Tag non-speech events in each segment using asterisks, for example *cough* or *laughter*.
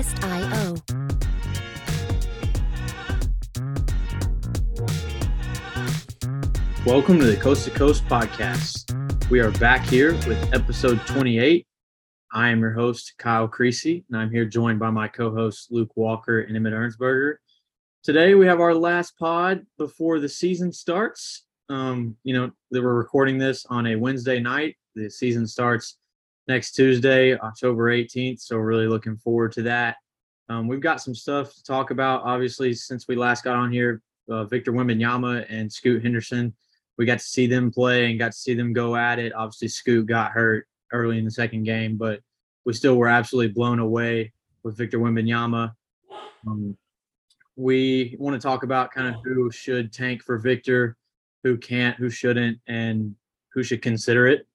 Twist.io. Welcome to the Coast to Coast podcast. We are back here with episode 28. I am your host, Kyle Creasy, and I'm here joined by my co hosts, Luke Walker and Emmett Ernsberger. Today, we have our last pod before the season starts. Um, you know, that we're recording this on a Wednesday night. The season starts next Tuesday, October 18th. So, really looking forward to that. Um, we've got some stuff to talk about. Obviously, since we last got on here, uh, Victor Wembanyama and Scoot Henderson we got to see them play and got to see them go at it. Obviously, Scoot got hurt early in the second game, but we still were absolutely blown away with Victor Wembanyama. Um, we want to talk about kind of who should tank for Victor, who can't, who shouldn't, and who should consider it.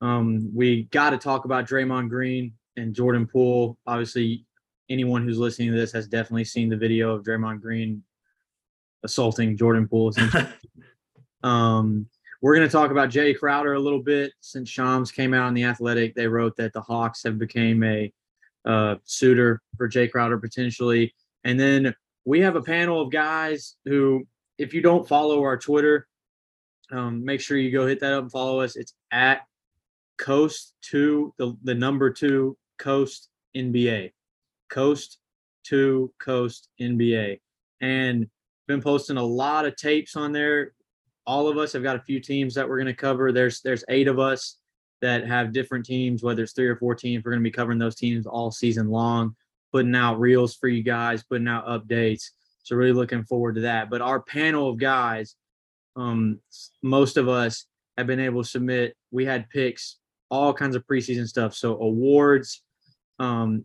Um, we got to talk about Draymond Green and Jordan Poole. Obviously, anyone who's listening to this has definitely seen the video of Draymond Green assaulting Jordan Poole. *laughs* Um, we're going to talk about Jae Crowder a little bit. Since Shams came out in the Athletic, they wrote that the Hawks have became a uh, suitor for Jae Crowder potentially. And then we have a panel of guys who, if you don't follow our Twitter, um, make sure you go hit that up and follow us. It's at Coast Two, the the number two Coast NBA, Coast Two Coast NBA, and been posting a lot of tapes on there all of us have got a few teams that we're going to cover. There's there's eight of us that have different teams, whether it's three or four teams. We're going to be covering those teams all season long, putting out reels for you guys, putting out updates. So really looking forward to that. But our panel of guys, um, most of us have been able to submit. We had picks, all kinds of preseason stuff. So awards, um,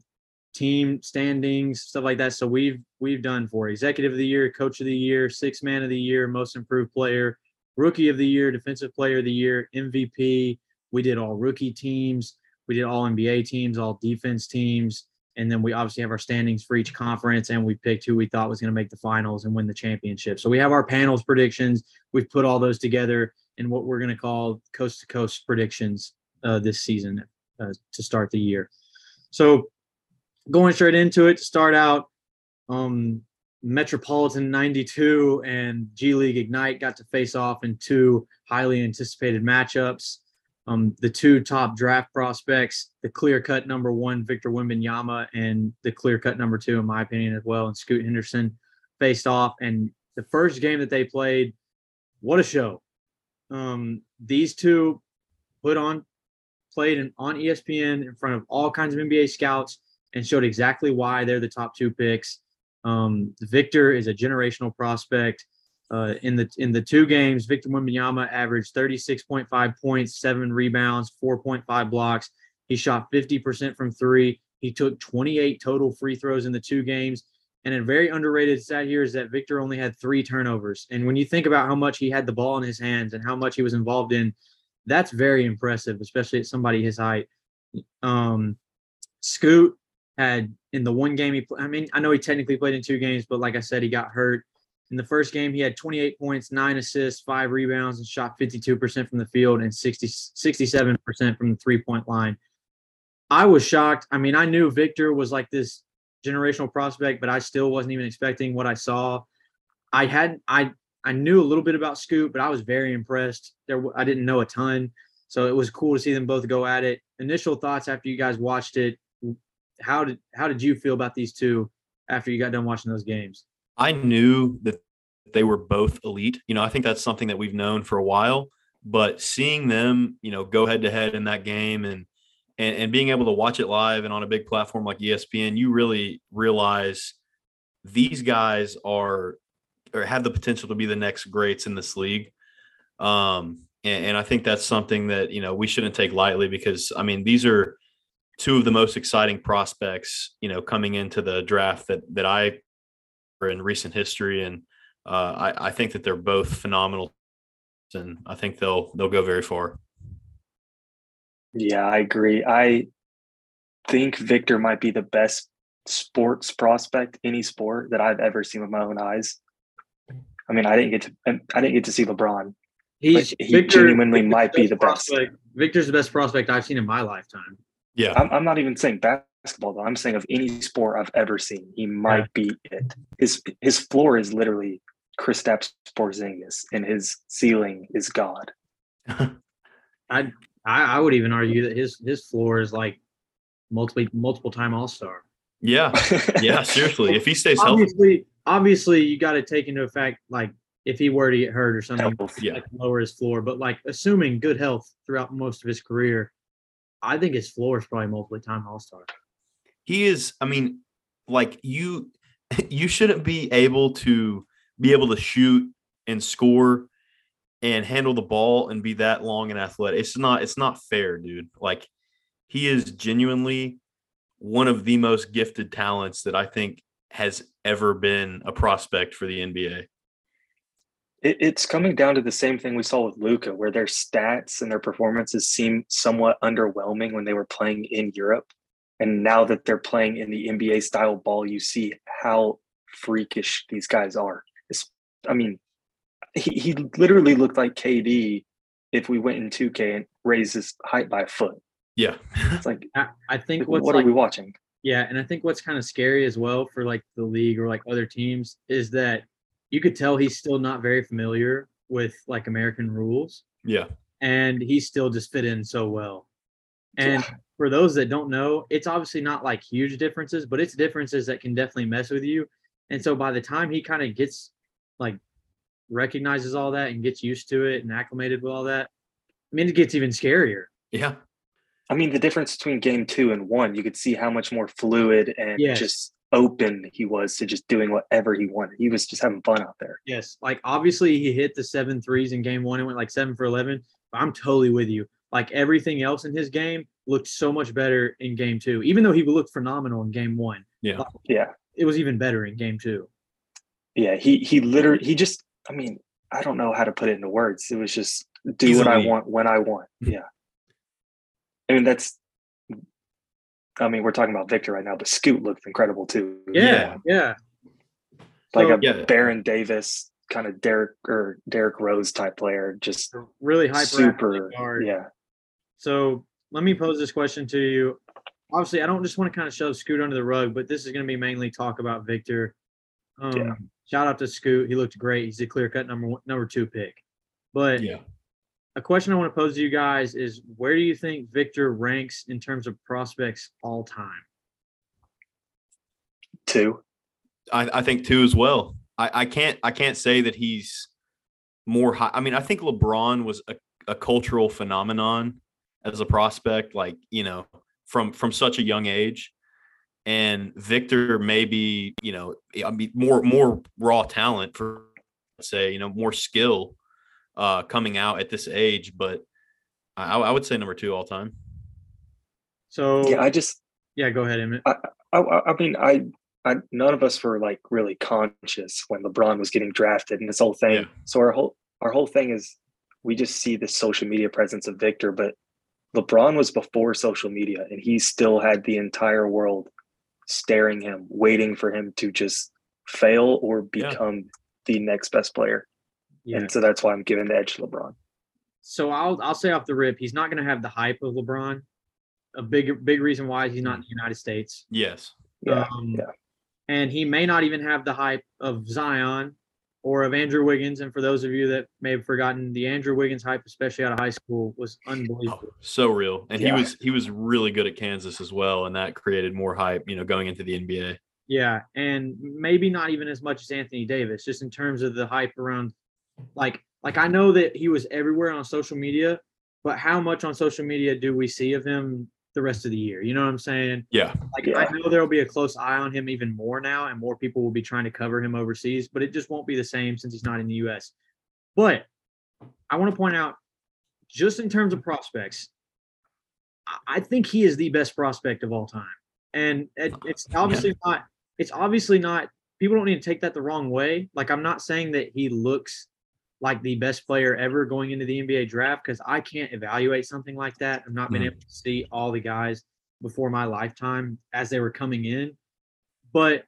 team standings, stuff like that. So we've we've done for executive of the year, coach of the year, six man of the year, most improved player, rookie of the year, defensive player of the year, MVP. We did all rookie teams. We did all NBA teams, all defense teams. And then we obviously have our standings for each conference and we picked who we thought was going to make the finals and win the championship. So we have our panels predictions. We've put all those together in what we're going to call coast to coast predictions uh, this season uh, to start the year. So going straight into it to start out, um, Metropolitan 92 and G League Ignite got to face off in two highly anticipated matchups. Um, the two top draft prospects, the clear cut number one, Victor Wembanyama, and the clear cut number two, in my opinion, as well, and Scoot Henderson faced off. And the first game that they played, what a show. Um, these two put on, played in, on ESPN in front of all kinds of NBA scouts and showed exactly why they're the top two picks um, Victor is a generational prospect. Uh, in the in the two games, Victor Wembanyama averaged 36.5 points, seven rebounds, 4.5 blocks. He shot 50% from three. He took 28 total free throws in the two games. And a very underrated stat here is that Victor only had three turnovers. And when you think about how much he had the ball in his hands and how much he was involved in, that's very impressive, especially at somebody his height. Um, Scoot had in the one game he played. I mean, I know he technically played in two games, but like I said, he got hurt. In the first game, he had 28 points, nine assists, five rebounds, and shot 52% from the field and 60, 67% from the three point line. I was shocked. I mean, I knew Victor was like this generational prospect, but I still wasn't even expecting what I saw. I had I I knew a little bit about Scoot, but I was very impressed. There I didn't know a ton, so it was cool to see them both go at it. Initial thoughts after you guys watched it how did how did you feel about these two after you got done watching those games? I knew that they were both elite. You know, I think that's something that we've known for a while, but seeing them, you know, go head to head in that game and and, and being able to watch it live and on a big platform like ESPN, you really realize these guys are or have the potential to be the next greats in this league. Um, and, and I think that's something that you know we shouldn't take lightly because I mean these are two of the most exciting prospects, you know, coming into the draft that that I in recent history, and uh, I, I think that they're both phenomenal, and I think they'll they'll go very far. Yeah, I agree. I think Victor might be the best sports prospect, any sport that I've ever seen with my own eyes. I mean, I didn't get to I didn't get to see LeBron. He's he Victor, genuinely Victor's might be the best. Prospect. Victor's the best prospect I've seen in my lifetime. Yeah, I'm, I'm not even saying basketball though. I'm saying of any sport I've ever seen, he might be it. His his floor is literally Kristaps Porzingis, and his ceiling is God. *laughs* I I would even argue that his his floor is like multiple multiple time All Star. Yeah, *laughs* yeah, seriously. If he stays healthy, Obviously, you got to take into effect like if he were to get hurt or something, Health. yeah, like, lower his floor. But like assuming good health throughout most of his career, I think his floor is probably multiple time All Star. he is. I mean, like you, *laughs* you shouldn't be able to be able to shoot and score and handle the ball and be that long and athletic. It's not. It's not fair, dude. Like he is genuinely one of the most gifted talents that I think has ever been a prospect for the NBA. It, it's coming down to the same thing we saw with Luka, where their stats and their performances seemed somewhat underwhelming when they were playing in Europe. And now that they're playing in the NBA style ball, you see how freakish these guys are. It's, I mean, he, he literally looked like KD if we went in 2K and raised his height by a foot. Yeah, It's like, I, I think what's what like, are we watching? Yeah, and I think what's kind of scary as well for like the league or like other teams is that you could tell he's still not very familiar with like American rules yeah, and he still just fit in so well. And for those that don't know, it's obviously not like huge differences, but it's differences that can definitely mess with you. And so by the time he kind of gets like recognizes all that and gets used to it and acclimated with all that, I mean, it gets even scarier. yeah. I mean, the difference between game two and one, you could see how much more fluid and Yes. just open he was to just doing whatever he wanted. He was just having fun out there. Yes, like obviously he hit the seven threes in game one and went like seven for eleven. But I'm totally with you. Like everything else in his game looked so much better in game two, even though he looked phenomenal in game one. Yeah. Yeah. It was even better in game two. Yeah. He he literally he just I mean, I don't know how to put it into words. It was just do what I want when I want. Mm-hmm. Yeah. I mean that's I mean, we're talking about Victor right now, but Scoot looked incredible too. Yeah, yeah. Like So- a Yeah. Baron Davis kind of Derrick or Derrick Rose type player. Just really high super guard. yeah. So let me pose this question to you. Obviously, I don't just want to kind of shove Scoot under the rug, but this is going to be mainly talk about Victor. Um, Yeah. Shout out to Scoot. He looked great. He's a clear cut number one, number two pick. But Yeah. A question I want to pose to you guys is where do you think Victor ranks in terms of prospects all time? Two. I, I think two as well. I, I can't I can't say that he's more high. I mean, I think LeBron was a, a cultural phenomenon as a prospect, like, you know, from from such a young age. And Victor may be, you know, I mean more more raw talent for say, you know, more skill uh coming out at this age, but I, I would say number two all time. So Yeah, yeah, I just yeah, go ahead, Emmett. I, I, I mean, I, I, none of us were like really conscious when LeBron was getting drafted and this whole thing. Yeah. So our whole, our whole thing is we just see the social media presence of Victor, but LeBron was before social media and he still had the entire world staring him, waiting for him to just fail or Yeah. become the next best player. Yeah. And so that's why I'm giving the edge to LeBron. So I'll I'll say off the rip, he's not going to have the hype of LeBron. A big big reason why is he's not in the United States. Yes. Yeah. Um, yeah. And he may not even have the hype of Zion or of Andrew Wiggins. And for those of you that may have forgotten, the Andrew Wiggins hype, especially out of high school, was unbelievable. Oh, so real. And Yeah. he was he was really good at Kansas as well. And that created more hype, you know, going into the NBA. Yeah, and maybe not even as much as Anthony Davis, just in terms of the hype around like like I know that he was everywhere on social media, but how much on social media do we see of him the rest of the year? You know what I'm saying? Yeah. Like Yeah. I know there'll be a close eye on him even more now, and more people will be trying to cover him overseas, but it just won't be the same since he's not in the US. But I want to point out, just in terms of prospects, I- I think he is the best prospect of all time. And it, it's obviously not, it's obviously not, people don't need to take that the wrong way. Like, I'm not saying that he looks like the best player ever going into the NBA draft because I can't evaluate something like that. I've not been Mhm. able to see all the guys before my lifetime as they were coming in. But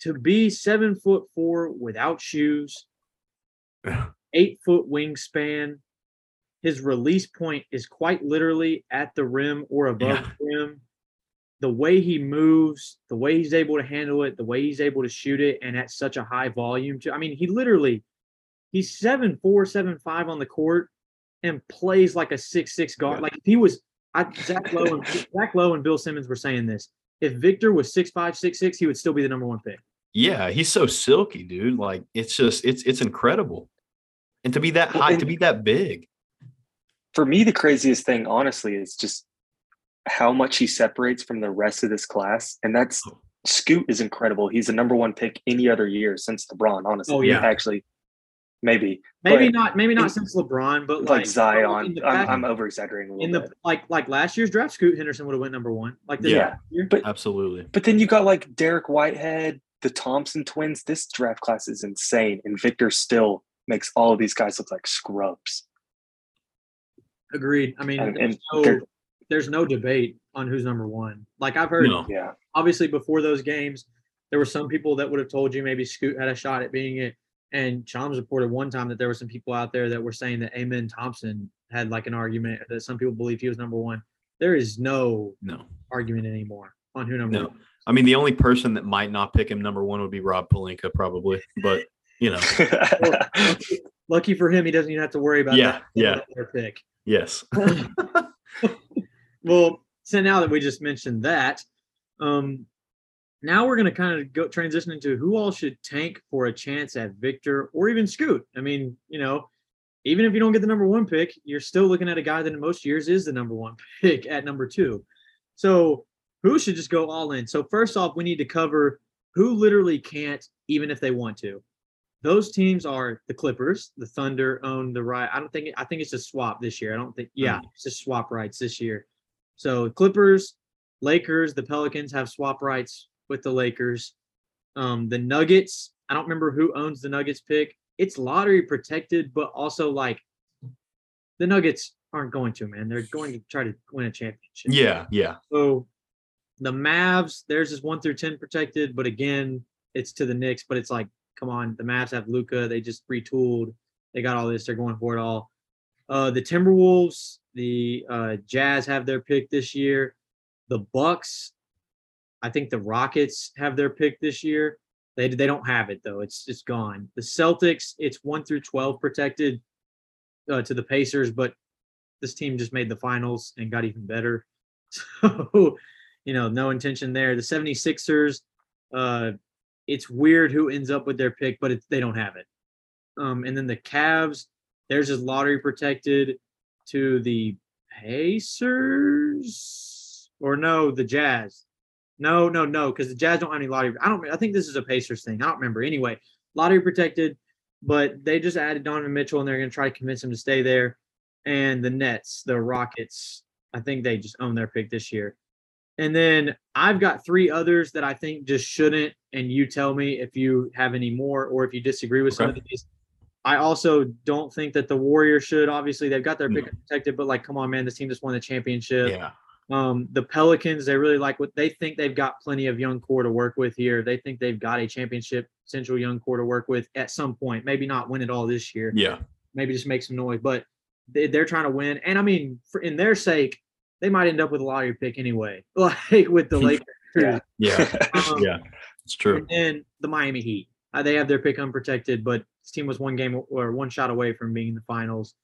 to be seven foot four without shoes, *sighs* eight foot wingspan, his release point is quite literally at the rim or above Yeah. the rim. the way he moves, the way he's able to handle it, the way he's able to shoot it, and at such a high volume. Too. I mean, he literally he's seven four, seven five on the court and plays like a six six guard. Yeah. Like if he was, I, Zach Lowe and Zach Lowe and Bill Simmons were saying this. If Victor was six five, six six, he would still be the number one pick. Yeah, he's so silky, dude. Like it's just it's it's incredible. And to be that high, and- to be that big. For me, the craziest thing, honestly, is just how much he separates from the rest of this class. And that's Oh. Scoot is incredible. He's the number one pick any other year since LeBron, honestly. Oh, yeah. Actually, maybe. Maybe But not, maybe not in- since LeBron, but Like, like, Zion. the I'm, I'm over exaggerating a little in the bit. like like last year's draft, Scoot Henderson would have went number one. Like this Yeah. year. But Absolutely. But then you got like Dariq Whitehead, the Thompson twins. This draft class is insane. And Victor still makes all of these guys look like scrubs. Agreed. I mean, And- there's, no, there's no debate on who's number one. Like I've heard, No. Yeah. obviously before those games, there were some people that would have told you maybe Scoot had a shot at being it. And Shams reported one time that there were some people out there that were saying that Amen Thompson had like an argument that some people believe he was number one. There is no No. argument anymore on who number No. one. I mean, the only person that might not pick him number one would be Rob Pelinka, probably. But you know, Lucky, *laughs* lucky for him, he doesn't even have to worry about Yeah, that. yeah. Their pick. yes. *laughs* *laughs* well, so now that we just mentioned that, um, now we're going to kind of go transition into who all should tank for a chance at Victor or even Scoot. I mean, you know, even if you don't get the number one pick, you're still looking at a guy that in most years is the number one *laughs* pick at number two. So who should just go all in? So first off, we need to cover who literally can't, even if they want to. Those teams are the Clippers, the Thunder own the right. I don't think I think it's a swap this year. I don't think yeah, mm-hmm. it's just swap rights this year. So Clippers, Lakers, the Pelicans have swap rights with the Lakers. Um, the Nuggets, I don't remember who owns the Nuggets pick. It's lottery protected, but also like the Nuggets aren't going to, man. They're going to try to win a championship. Yeah. Yeah. So the Mavs, theirs is one through ten protected, but again, it's to the Knicks. But it's like, come on, the Mavs have Luka. They just retooled. They got all this. They're going for it all. Uh, the Timberwolves, the uh, Jazz have their pick this year. The Bucks, I think the Rockets have their pick this year. They they don't have it though. It's it's gone. The Celtics, it's one through twelve protected uh, to the Pacers, but this team just made the finals and got even better. *laughs* So, you know, no intention there. The 76ers, uh, it's weird who ends up with their pick, but they don't have it. Um, and then the Cavs, theirs is lottery protected to the Pacers or no, the Jazz. No, no, no, because the Jazz don't have any lottery. I don't. I think this is a Pacers thing. I don't remember. Anyway, lottery protected, but they just added Donovan Mitchell, and they're going to try to convince him to stay there. And the Nets, the Rockets, I think they just own their pick this year. And then I've got three others that I think just shouldn't. And you tell me if you have any more or if you disagree with some of these. I also don't think that the Warriors should. Obviously, they've got their pick No. protected, but like, come on, man, this team just won the championship. Yeah. Um, the Pelicans, they really like what they think they've got plenty of young core to work with here. They think they've got a championship central young core to work with at some point. Maybe not win it all this year, Yeah. maybe just make some noise, but they, they're trying to win. And I mean, for, in their sake, they might end up with a lottery pick anyway, *laughs* like with the *laughs* Lakers. Yeah. Yeah. Um, *laughs* Yeah. It's true. And then the Miami Heat, uh, they have their pick unprotected, but this team was one game or one shot away from being in the finals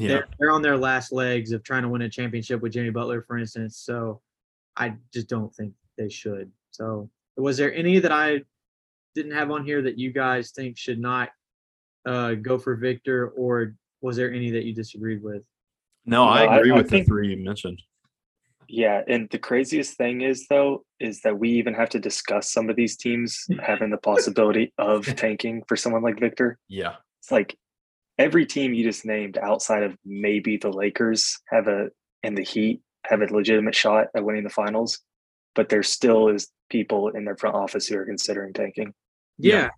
Yeah. they're, they're on their last legs of trying to win a championship with Jimmy Butler, for instance. So I just don't think they should. So was there any that I didn't have on here that you guys think should not uh, go for Victor, or was there any that you disagreed with? No, I No, I- agree I with think- the three you mentioned. Yeah, and the craziest thing is though is that we even have to discuss some of these teams having the possibility of *laughs* tanking for someone like Victor. Yeah. It's like every team you just named outside of maybe the Lakers have a and the Heat have a legitimate shot at winning the finals, but there still is people in their front office who are considering tanking. Yeah. Yeah.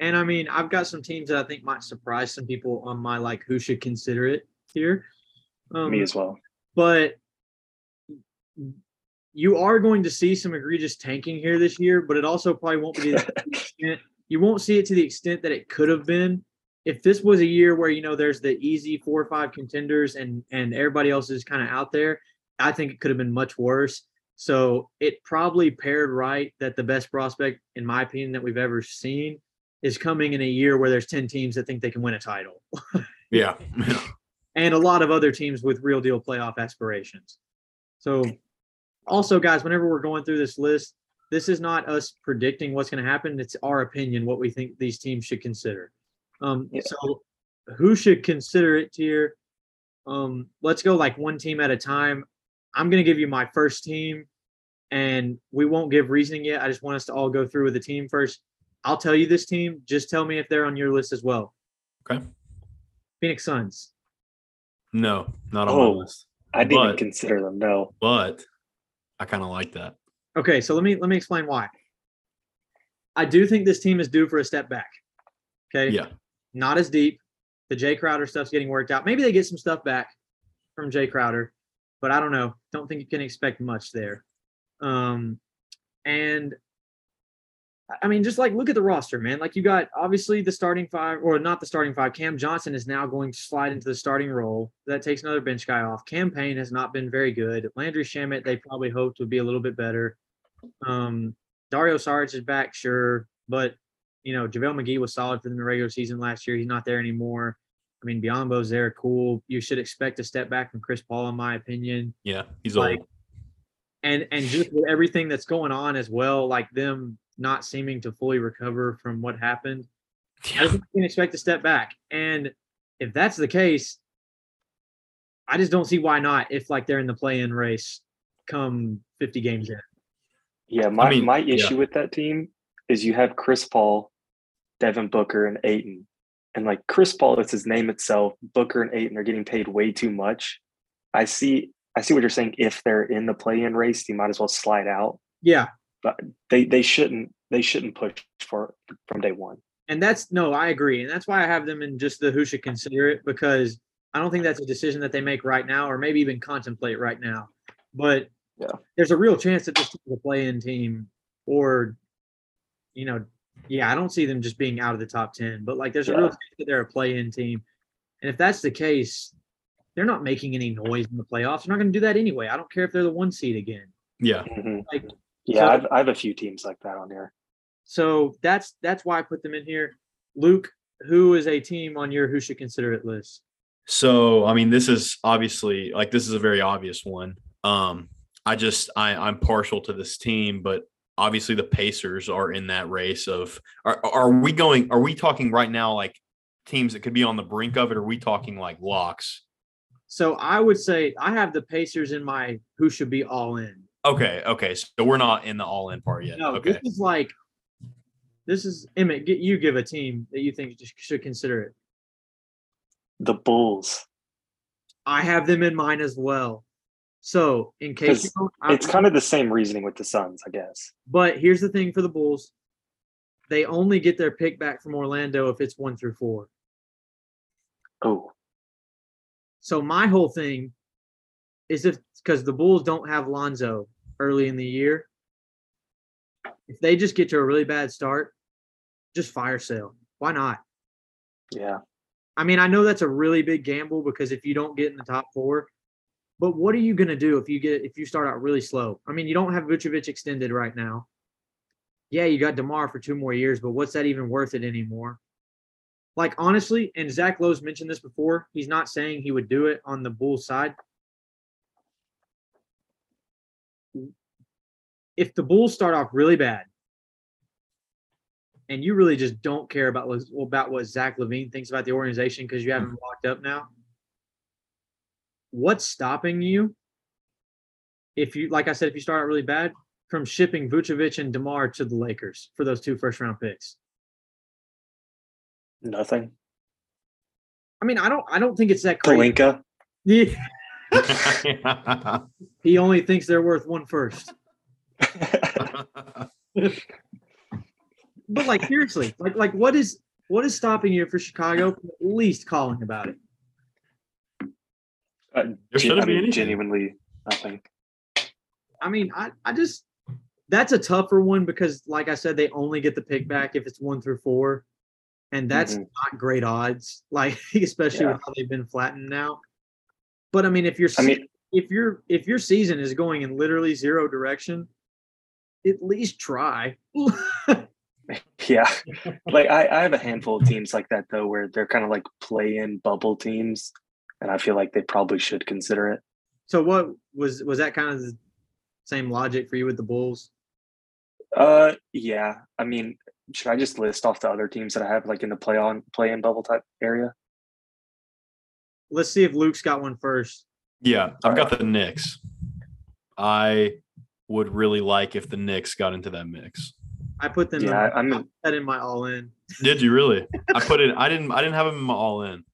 And I mean, I've got some teams that I think might surprise some people on my like who should consider it here. Um, Me as well. but you are going to see some egregious tanking here this year, but it also probably won't be the *laughs* extent you won't see it to the extent that it could have been. If this was a year where you know there's the easy four or five contenders and and everybody else is kind of out there, I think it could have been much worse. So it probably paired right that the best prospect, in my opinion, that we've ever seen is coming in a year where there's 10 teams that think they can win a title *laughs* Yeah. *laughs* and a lot of other teams with real deal playoff aspirations. So also guys, whenever we're going through this list, this is not us predicting what's going to happen. It's our opinion, what we think these teams should consider. Um, Yeah. so who should consider it tier? Um, let's go like one team at a time. I'm going to give you my first team and we won't give reasoning yet. I just want us to all go through with the team first. I'll tell you this team. Just tell me if they're on your list as well. Okay. Phoenix Suns. No, not on Oh. my list. I didn't But- consider them. No. But I kind of like that. Okay, so let me let me explain why. I do think this team is due for a step back. Okay. Yeah. Not as deep. The Jae Crowder stuff's getting worked out. Maybe they get some stuff back from Jae Crowder, but I don't know. Don't think you can expect much there. Um, and I- mean, just like look at the roster, man. Like you got obviously the starting five, or not the starting five. Cam Johnson is now going to slide into the starting role. That takes another bench guy off. Cam Payne has not been very good. Landry Shamet, they probably hoped would be a little bit better. Um, Dario Saric is back, sure, but you know, JaVale McGee was solid for them in the regular season last year. He's not there anymore. I mean, Biyombo's there, cool. You should expect a step back from Chris Paul, in my opinion Yeah. He's Like, old. and and just with everything that's going on as well, like them not seeming to fully recover from what happened, I Yeah. think you can expect a step back. And if that's the case, I just don't see why not. If like they're in the play-in race, come 50 games in. Yeah, my, mean, my yeah. issue with that team is you have Chris Paul, Devin Booker, and Ayton. And like Chris Paul, it's his name itself. Booker and Ayton are getting paid way too much. I see I see what you're saying. If they're in the play-in race, you might as well slide out. Yeah, But They they shouldn't they shouldn't push for from day one. and that's no, I agree, and that's why I have them in just the who should consider it because I don't think that's a decision that they make right now, or maybe even contemplate right now. But Yeah. there's a real chance that this is a play-in team, or you know, yeah, I don't see them just being out of the top ten, but like there's a real chance that they're a play-in team, and if that's the case, they're not making any noise in the playoffs. They're not going to do that anyway. I don't care if they're the one seed again. Yeah. Mhm. Like, Yeah, so- I've, I have a few teams like that on here. So that's that's why I put them in here. Luke, who is a team on your who should consider it list? So, I mean, this is obviously like this is a very obvious one. Um, I just I I'm partial to this team, but obviously the Pacers are in that race of are are we going are we talking right now like teams that could be on the brink of it or are we talking like locks? So I would say I have the Pacers in my who should be all in. Okay, okay. So we're not in the all in part yet. No, okay. this is like this is Emmett. Get you give a team that you think just should consider it. The Bulls. I have them in mine as well. So in case It's kind of the same reasoning with the Suns, I guess. but here's the thing for the Bulls. They only get their pick back from Orlando if it's one through four. Oh, So my whole thing is if because the Bulls don't have Lonzo early in the year, if they just get to a really bad start, just fire sale. Why not? yeah. I mean, I know that's a really big gamble because if you don't get in the top four, but what are you gonna do if you get if you start out really slow? I mean, you don't have Vucevic extended right now. Yeah, you got Demar for two more years, but what's that even worth it anymore? Like honestly, and Zach Lowe's mentioned this before. He's not saying he would do it on the Bulls side. If the Bulls start off really bad, and you really just don't care about what, about what Zach LaVine thinks about the organization because you hmm. have him locked up now, what's stopping you? If you, like I said, if you start out really bad, from shipping Vucevic and Demar to the Lakers for those two first round picks. Nothing. I mean, I don't, I don't think it's that crazy. Pelinka. *laughs* Yeah, *laughs* he only thinks they're worth one first. *laughs* But like seriously, like like what is what is stopping you for Chicago from at least calling about it? Uh, There shouldn't I be anything. genuinely nothing. I mean, I, I just that's a tougher one because, like I said, they only get the pick back if it's one through four, and that's Mhm. not great odds. *laughs* Like especially Yeah. with how they've been flattened now. But I mean, if you're I mean, if your if your season is going in literally zero direction, at least try. *laughs* *laughs* Yeah. like I, I have a handful of teams like that though, where they're kind of like play in bubble teams. And I feel like they probably should consider it. so what was was that kind of the same logic for you with the Bulls? Uh yeah. I mean, should I just list off the other teams that I have like in the play on play in bubble type area? Let's see if Luke's got one first. Yeah, I've got the Knicks. I would really like if the Knicks got into that mix. I put them Yeah, in, I'm in, that in my all in. Did you really? I *laughs* put it. I didn't. I didn't have them in my all in.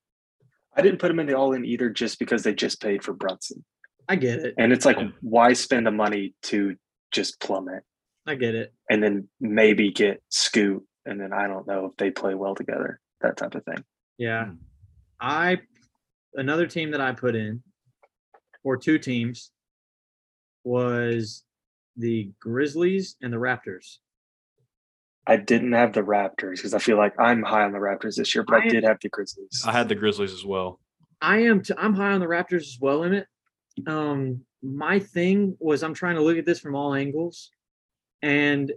I didn't put them in the all in either just because they just paid for Brunson. I get it. And it's like why spend the money to just plummet I get it. and then maybe get Scoot and then I don't know if they play well together, that type of thing. Yeah. Hmm. I another team that I put in or two teams was the Grizzlies and the Raptors. I didn't have the Raptors because I feel like I'm high on the Raptors this year, but I I did have the Grizzlies. I had the Grizzlies as well. I am t- I'm high on the Raptors as well in it. Um my thing was I'm trying to look at this from all angles and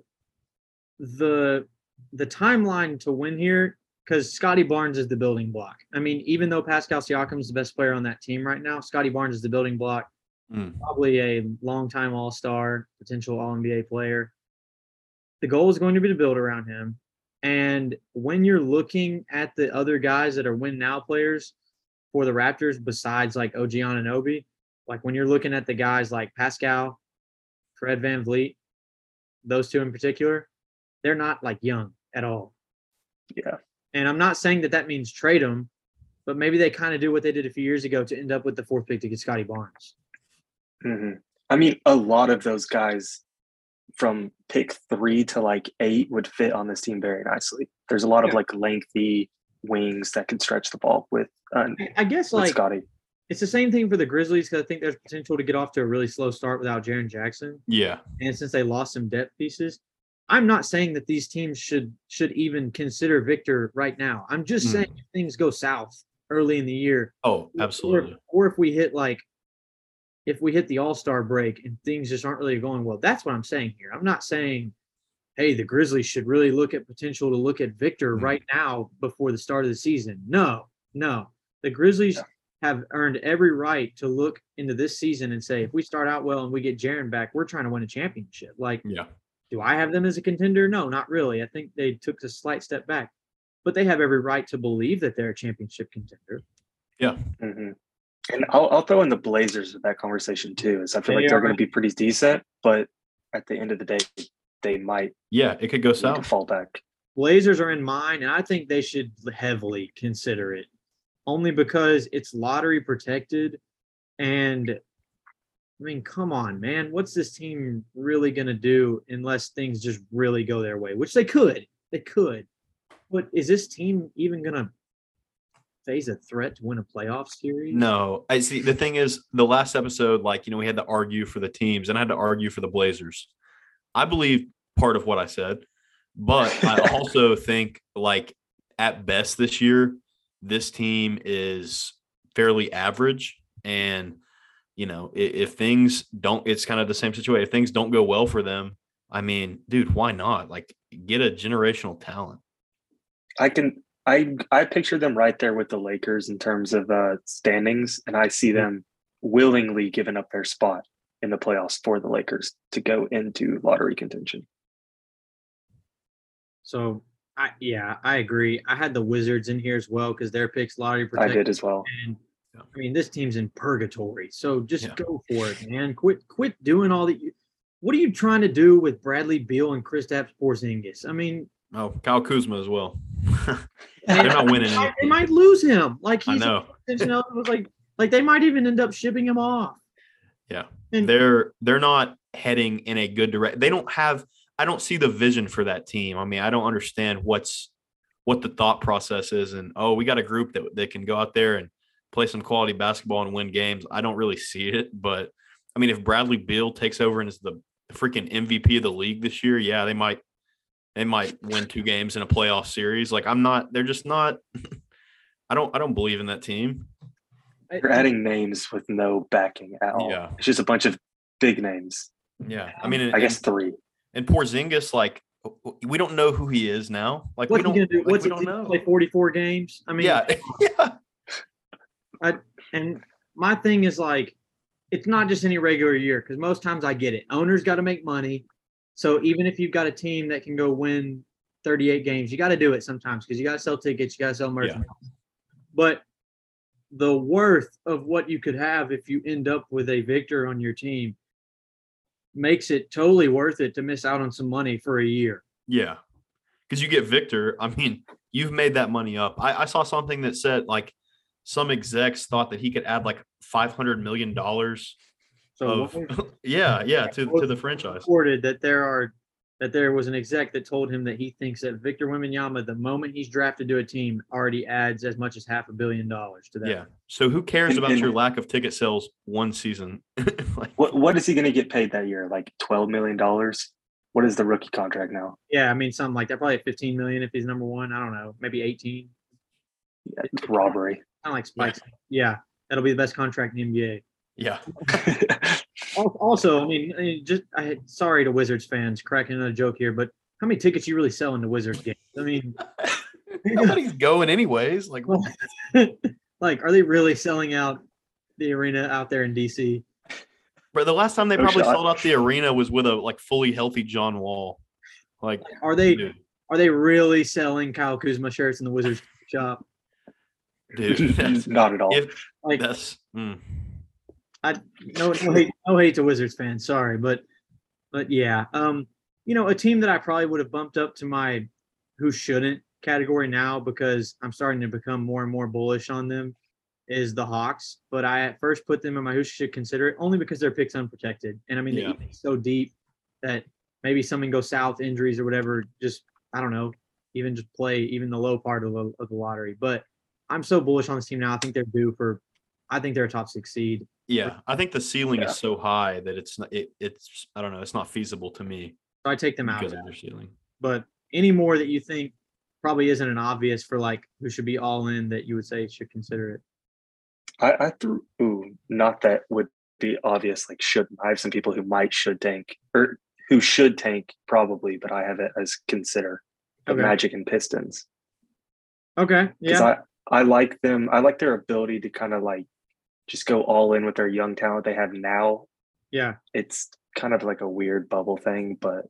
the the timeline to win here because Scottie Barnes is the building block. I mean, even though Pascal Siakam is the best player on that team right now, Scottie Barnes is the building block. Mm. Probably a longtime All Star, potential All NBA player. The goal is going to be to build around him. And when you're looking at the other guys that are win now players for the Raptors, besides like OG Anunoby, like when you're looking at the guys like Pascal, Fred VanVleet, those two in particular, they're not like young at all. Yeah. And I'm not saying that that means trade them, but maybe they kind of do what they did a few years ago to end up with the fourth pick to get Scottie Barnes. Mhm. I mean, a lot of those guys from pick three to like eight would fit on this team very nicely. There's a lot of like lengthy wings that can stretch the ball with, uh, I- I guess with like Scottie. it's the same thing for the Grizzlies because I think there's potential to get off to a really slow start without Jaren Jackson. Yeah. And since they lost some depth pieces, I'm not saying that these teams should should even consider Victor right now. I'm just Mm. saying if things go south early in the year, Oh, or- absolutely. Or, if we hit like if we hit the all-star break and things just aren't really going well, that's what I'm saying here. I'm not saying, hey, the Grizzlies should really look at potential to look at Victor Mhm. right now before the start of the season. No, no. The Grizzlies Yeah. have earned every right to look into this season and say, if we start out well and we get Jaren back, we're trying to win a championship. Like, Yeah. do I have them as a contender? No, not really. I think they took a slight step back, but they have every right to believe that they're a championship contender. hmm And I'll, I'll throw in the Blazers with that conversation too, is I feel They like they're going to be pretty decent, but at the end of the day, they might Yeah. It could go south. fall back. Blazers are in mine, and I think they should heavily consider it, only because it's lottery protected. And I mean, come on, man, what's this team really going to do unless things just really go their way? Which they could, they could. But is this team even going to face a threat to win a playoff series? No, I see. The thing is, the last episode, like you know, we had to argue for the teams, and I had to argue for the Blazers. I believe part of what I said, but I *laughs* also think, like at best this year, this team is fairly average, and you know, if, if things don't, it's kind of the same situation. If things don't go well for them, I mean, dude, why not? Like, get a generational talent. I can I I picture them right there with the Lakers in terms of uh standings, and I see them willingly giving up their spot in the playoffs for the Lakers to go into lottery contention. So, I yeah, I agree. I had the Wizards in here as well because their picks lottery protected. I did as well. And I mean, this team's in purgatory. So just Yeah. go for it, man. Quit, quit doing all the. What are you trying to do with Bradley Beal and Kristaps Porzingis? I mean, Oh, Kyle Kuzma as well. *laughs* They're not winning. they might- anything. they might lose him. Like I he's know. was like, like they might even end up shipping him off. Yeah. And they're they're not heading in a good direction. They don't have I don't see the vision for that team. I mean, I don't understand what's what the thought process is and oh, we got a group that that can go out there and play some quality basketball and win games. I don't really see it, but I mean, if Bradley Beal takes over and is the freaking MVP of the league this year, yeah, they might they might win two games in a playoff series. Like I'm not they're just not *laughs* I don't I don't believe in that team. You're adding names with no backing at all. Yeah. It's just a bunch of big names. Yeah, I mean, and, I guess three. and Porzingis, like we don't know who he is now. Like What's we he don't, gonna do? like, What's we he don't gonna know. play? Forty four games. I mean, yeah, *laughs* yeah, and my thing is like, it's not just any regular year because most times I get it. Owners got to make money, so even if you've got a team that can go win thirty eight games, you got to do it sometimes because you got to sell tickets, you got to sell merchandise. But the worth of what you could have if you end up with a victor on your team makes it totally worth it to miss out on some money for a year. yeah. Because you get Victor. I mean, you've made that money up. I, I saw something that said like some execs thought that he could add like five hundred million dollars. So Of what *laughs* yeah, yeah, to to the franchise. reported that there are that there was an exec that told him that he thinks that Victor Wembanyama, the moment he's drafted to a team, already adds as much as half a billion dollars to that. Yeah. So who cares about your lack of ticket sales one season? *laughs* like, What what is he going to get paid that year? Like twelve million dollars? What is the rookie contract now? Yeah, I mean something like that. Probably at 15 million if he's number one. I don't know, maybe 18. Yeah, it's robbery. Kind of like Spike's. Yeah, that'll be the best contract in the NBA. Yeah. *laughs* Also, I mean, I mean, just I sorry to Wizards fans cracking another joke here, but how many tickets you really sell in the Wizards games? I mean, *laughs* Nobody's going anyways. Like *laughs* like, are they really selling out the arena out there in DC? Bro, the last time they No probably shot. sold out the arena was with a like fully healthy John Wall. Like, Are they dude, are they really selling Kyle Kuzma shirts in the Wizards shop? dude that's, Not at all. if Like, that's mm, I no *laughs* no hate, no hate to Wizards fans, sorry, but but yeah, um, you know, a team that I probably would have bumped up to my who shouldn't category now because I'm starting to become more and more bullish on them is the Hawks. But I at first put them in my who should consider it only because their picks unprotected, and I mean Yeah. the East so deep that maybe something goes south, injuries or whatever. Just I don't know, even just play even the low part of the, of the lottery. But I'm so bullish on this team now. I think they're due for. I think they're a top six seed. Yeah. I think the ceiling Yeah. is so high that it's not. It, it's I don't know. It's not feasible to me So I take them out. because of of their ceiling. But any more that you think probably isn't an obvious for like who should be all in that you would say should consider it. I, I threw ooh, not that would be obvious, like shouldn't. I have some people who might should tank or who should tank probably, but I have it as consider the Okay. Magic and Pistons. Okay. Because Yeah. I, I like them, I like their ability to kind of like just go all in with their young talent they have now. Yeah. It's kind of like a weird bubble thing, but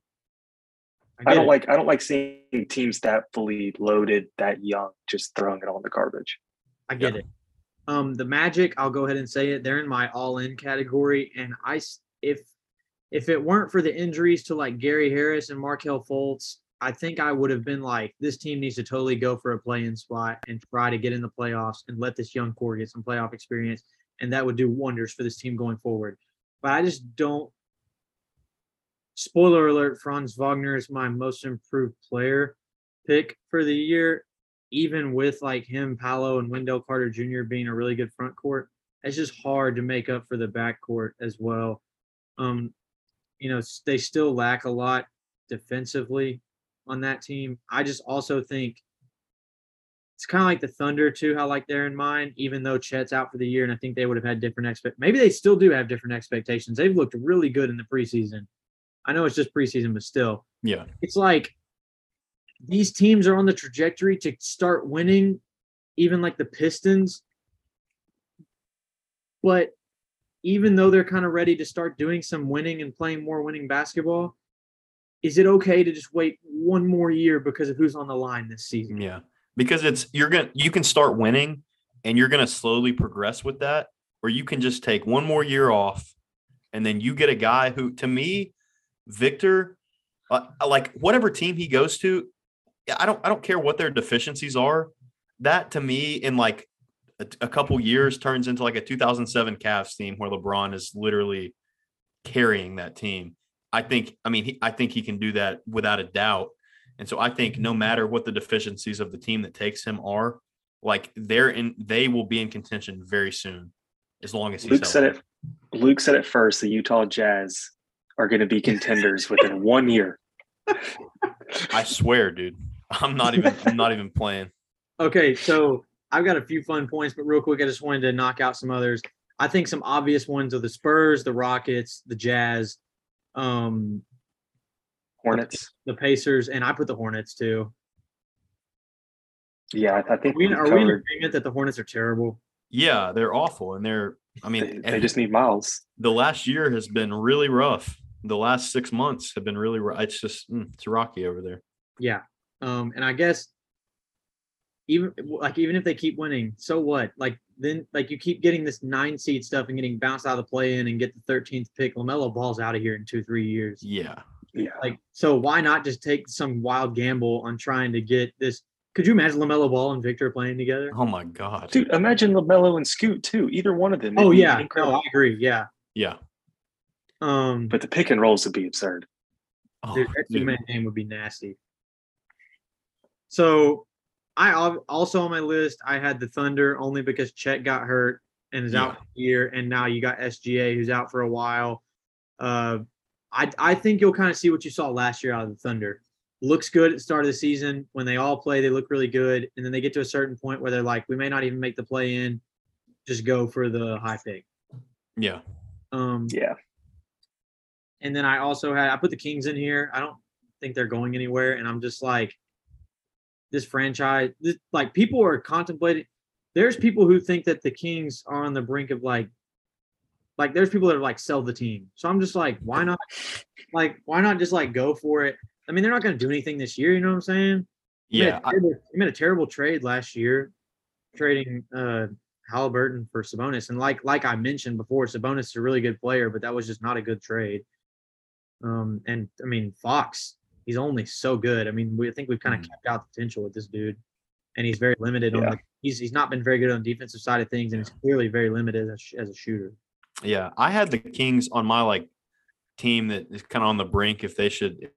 I, I don't it. like I don't like seeing teams that fully loaded that young just throwing it all in the garbage. I get Yeah. it. Um, the Magic, I'll go ahead and say it. They're in my all-in category, and I if if it weren't for the injuries to like Gary Harris and Markelle Fultz, I think I would have been like, this team needs to totally go for a play-in spot and try to get in the playoffs and let this young core get some playoff experience, and that would do wonders for this team going forward. But I just don't. Spoiler alert: Franz Wagner is my most improved player pick for the year even with like him, Paolo, and Wendell Carter Jr. being a really good front court, it's just hard to make up for the back court as well. Um, you know, they still lack a lot defensively on that team. I just also think it's kind of like the Thunder too, how like they're in mind, even though Chet's out for the year, and I think they would have had different expect. Maybe they still do have different expectations. They've looked really good in the preseason. I know it's just preseason, but still, Yeah. it's like these teams are on the trajectory to start winning, even like the Pistons. But even though they're kind of ready to start doing some winning and playing more winning basketball, is it okay to just wait one more year because of who's on the line this season? Yeah. Because it's you're gonna you can start winning and you're gonna slowly progress with that, or you can just take one more year off and then you get a guy who to me, Victor, uh, like whatever team he goes to, I don't I don't care what their deficiencies are. That to me in like a, a couple years turns into like a 2007 Cavs team where LeBron is literally carrying that team. I think I mean he, I think he can do that without a doubt. And so I think no matter what the deficiencies of the team that takes him are, like they're in they will be in contention very soon as long as he's Luke said it. Luke said it first. The Utah Jazz are going to be contenders within *laughs* one year. I swear, dude. I'm not even I'm not even playing. Okay, so I've got a few fun points, but real quick, I just wanted to knock out some others. I think some obvious ones are the Spurs, the Rockets, the Jazz, um, Hornets. the Pacers, and I put the Hornets too. Yeah, I, I think Are we, we are we in agreement that the Hornets are terrible? Yeah, they're awful, and they're. I mean, They, they just need Miles. the last year has been really rough. The last six months have been really. rou- It's just mm, it's rocky over there. Yeah. Um, and I guess even like even if they keep winning, so what? Like then like you keep getting this nine seed stuff and getting bounced out of the play in and get the thirteenth pick. Lamelo Ball's out of here in two, three years. Yeah, Yeah. Like, so why not just take some wild gamble on trying to get this? Could you imagine Lamelo Ball and Victor playing together? Oh my god. Dude, imagine LaMelo and Scoot too. Either one of them. Oh it'd be yeah, no. I agree. Yeah. Yeah. Um, But the pick and rolls would be absurd. Oh, dude, that two man game would be nasty. So, I also on my list I had the Thunder only because Chet got hurt and is out Yeah. for the year, and now you got SGA who's out for a while. Uh, I I think you'll kind of see what you saw last year out of the Thunder. Looks good at the start of the season when they all play, they look really good, and then they get to a certain point where they're like, we may not even make the play in, just go for the high pick. Yeah. Um, Yeah. and then I also had I put the Kings in here. I don't think they're going anywhere, and I'm just like, this franchise, this, like people are contemplating. There's people who think that the Kings are on the brink of like, like there's people that are like sell the team. So I'm just like, why not? Like, why not just like go for it? I mean, they're not going to do anything this year. You know what I'm saying? Made Yeah. I- they made a terrible trade last year, trading uh Halliburton for Sabonis. And like like I mentioned before, Sabonis is a really good player, but that was just not a good trade. Um, and I mean Fox, he's only so good. I mean, we I think we've kind of Mhm. capped out the potential with this dude, and he's very limited on Yeah. the. He's he's not been very good on the defensive side of things, and he's clearly very limited as, as a shooter. Yeah, I had the Kings on my like team that is kind of on the brink if they should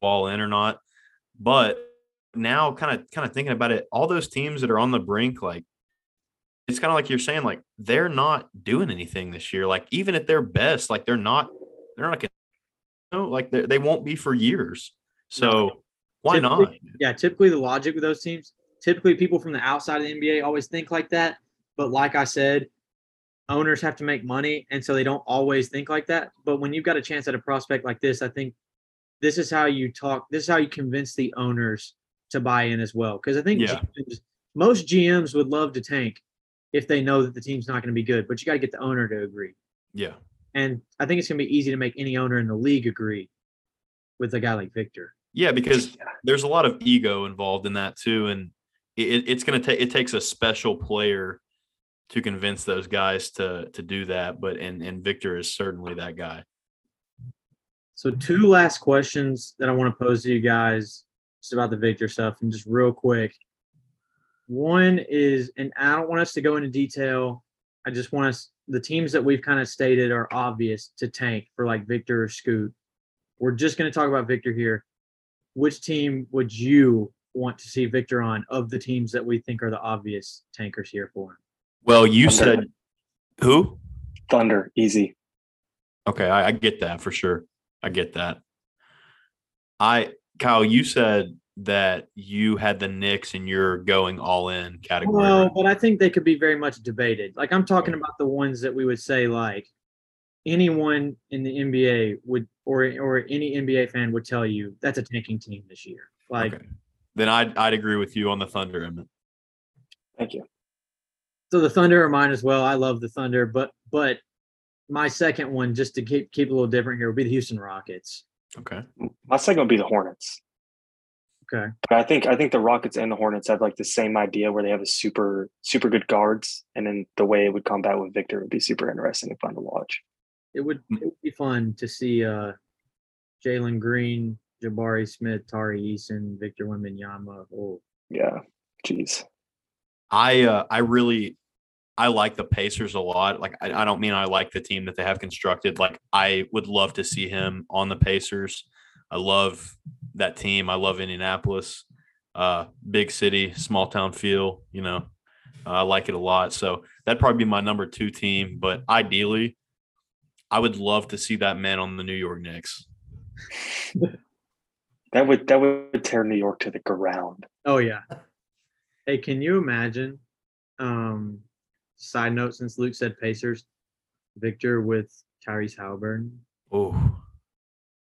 fall in or not. But now, kind of kind of thinking about it, all those teams that are on the brink, like it's kind of like you're saying, like they're not doing anything this year. Like even at their best, like they're not, they're not, gonna, you know, like they they won't be for years. So why not? Yeah, typically the logic with those teams, typically people from the outside of the NBA always think like that. But like I said, owners have to make money, and so they don't always think like that. But when you've got a chance at a prospect like this, I think this is how you talk. This is how you convince the owners to buy in as well. Because I think Yeah. GMs, most GMs would love to tank if they know that the team's not going to be good. But you got to get the owner to agree. Yeah, And I think it's going to be easy to make any owner in the league agree with a guy like Victor. yeah, because Yeah. there's a lot of ego involved in that too, and it, it's going to take it takes a special player to convince those guys to to do that. But and and Victor is certainly that guy. So two last questions that I want to pose to you guys just about the Victor stuff and just real quick. One is, and I don't want us to go into detail. I just want us the teams that we've kind of stated are obvious to tank for like Victor or Scoot. We're just going to talk about Victor here. Which team would you want to see Victor on of the teams that we think are the obvious tankers here for him? Well, you Thunder. said who? Thunder, easy. Okay, I, I get that for sure. I get that. I Kyle, you said that you had the Knicks and you're going all in category. Well, but I think they could be very much debated. Like I'm talking about the ones that we would say like anyone in the NBA would or or any NBA fan would tell you that's a tanking team this year. Like okay. Then I'd I'd agree with you on the Thunder Emmett. Thank you. So the Thunder are mine as well. I love the Thunder, but but my second one just to keep keep a little different here would be the Houston Rockets. Okay. My second would be the Hornets. Okay. But I think I think the Rockets and the Hornets have like the same idea where they have a super super good guards, and then the way it would combat with Victor would be super interesting and fun to watch. It would it would be fun to see uh Jalen Green, Jabari Smith, Tari Eason, Victor Wembanyama. Oh, Yeah, jeez. I uh, I really I like the Pacers a lot. Like I, I don't mean I like the team that they have constructed. Like I would love to see him on the Pacers. I love that team. I love Indianapolis. Uh, big city, small town feel. You know, uh, I like it a lot. So that'd probably be my number two team. But ideally, I would love to see that man on the New York Knicks. *laughs* That would that would tear New York to the ground. Oh yeah. Hey, can you imagine Um, side note, since Luke said Pacers, Victor with Tyrese Halliburton. Oh,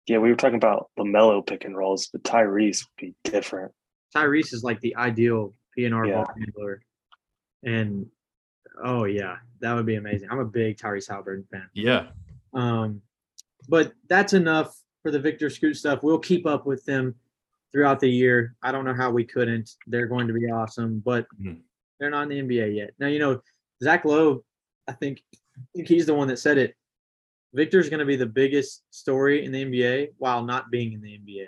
Yeah, we were talking about Lamelo pick and rolls, but Tyrese would be different. Tyrese is like the ideal PNR Yeah. ball handler, and oh yeah, that would be amazing. I'm a big Tyrese Halliburton fan. yeah. Um, but that's enough for the Victor Scoot stuff. We'll keep up with them throughout the year. I don't know how we couldn't. They're going to be awesome, but Mhm. they're not in the NBA yet. Now, you know, Zach Lowe, I think, I think he's the one that said it. Victor's going to be the biggest story in the NBA while not being in the NBA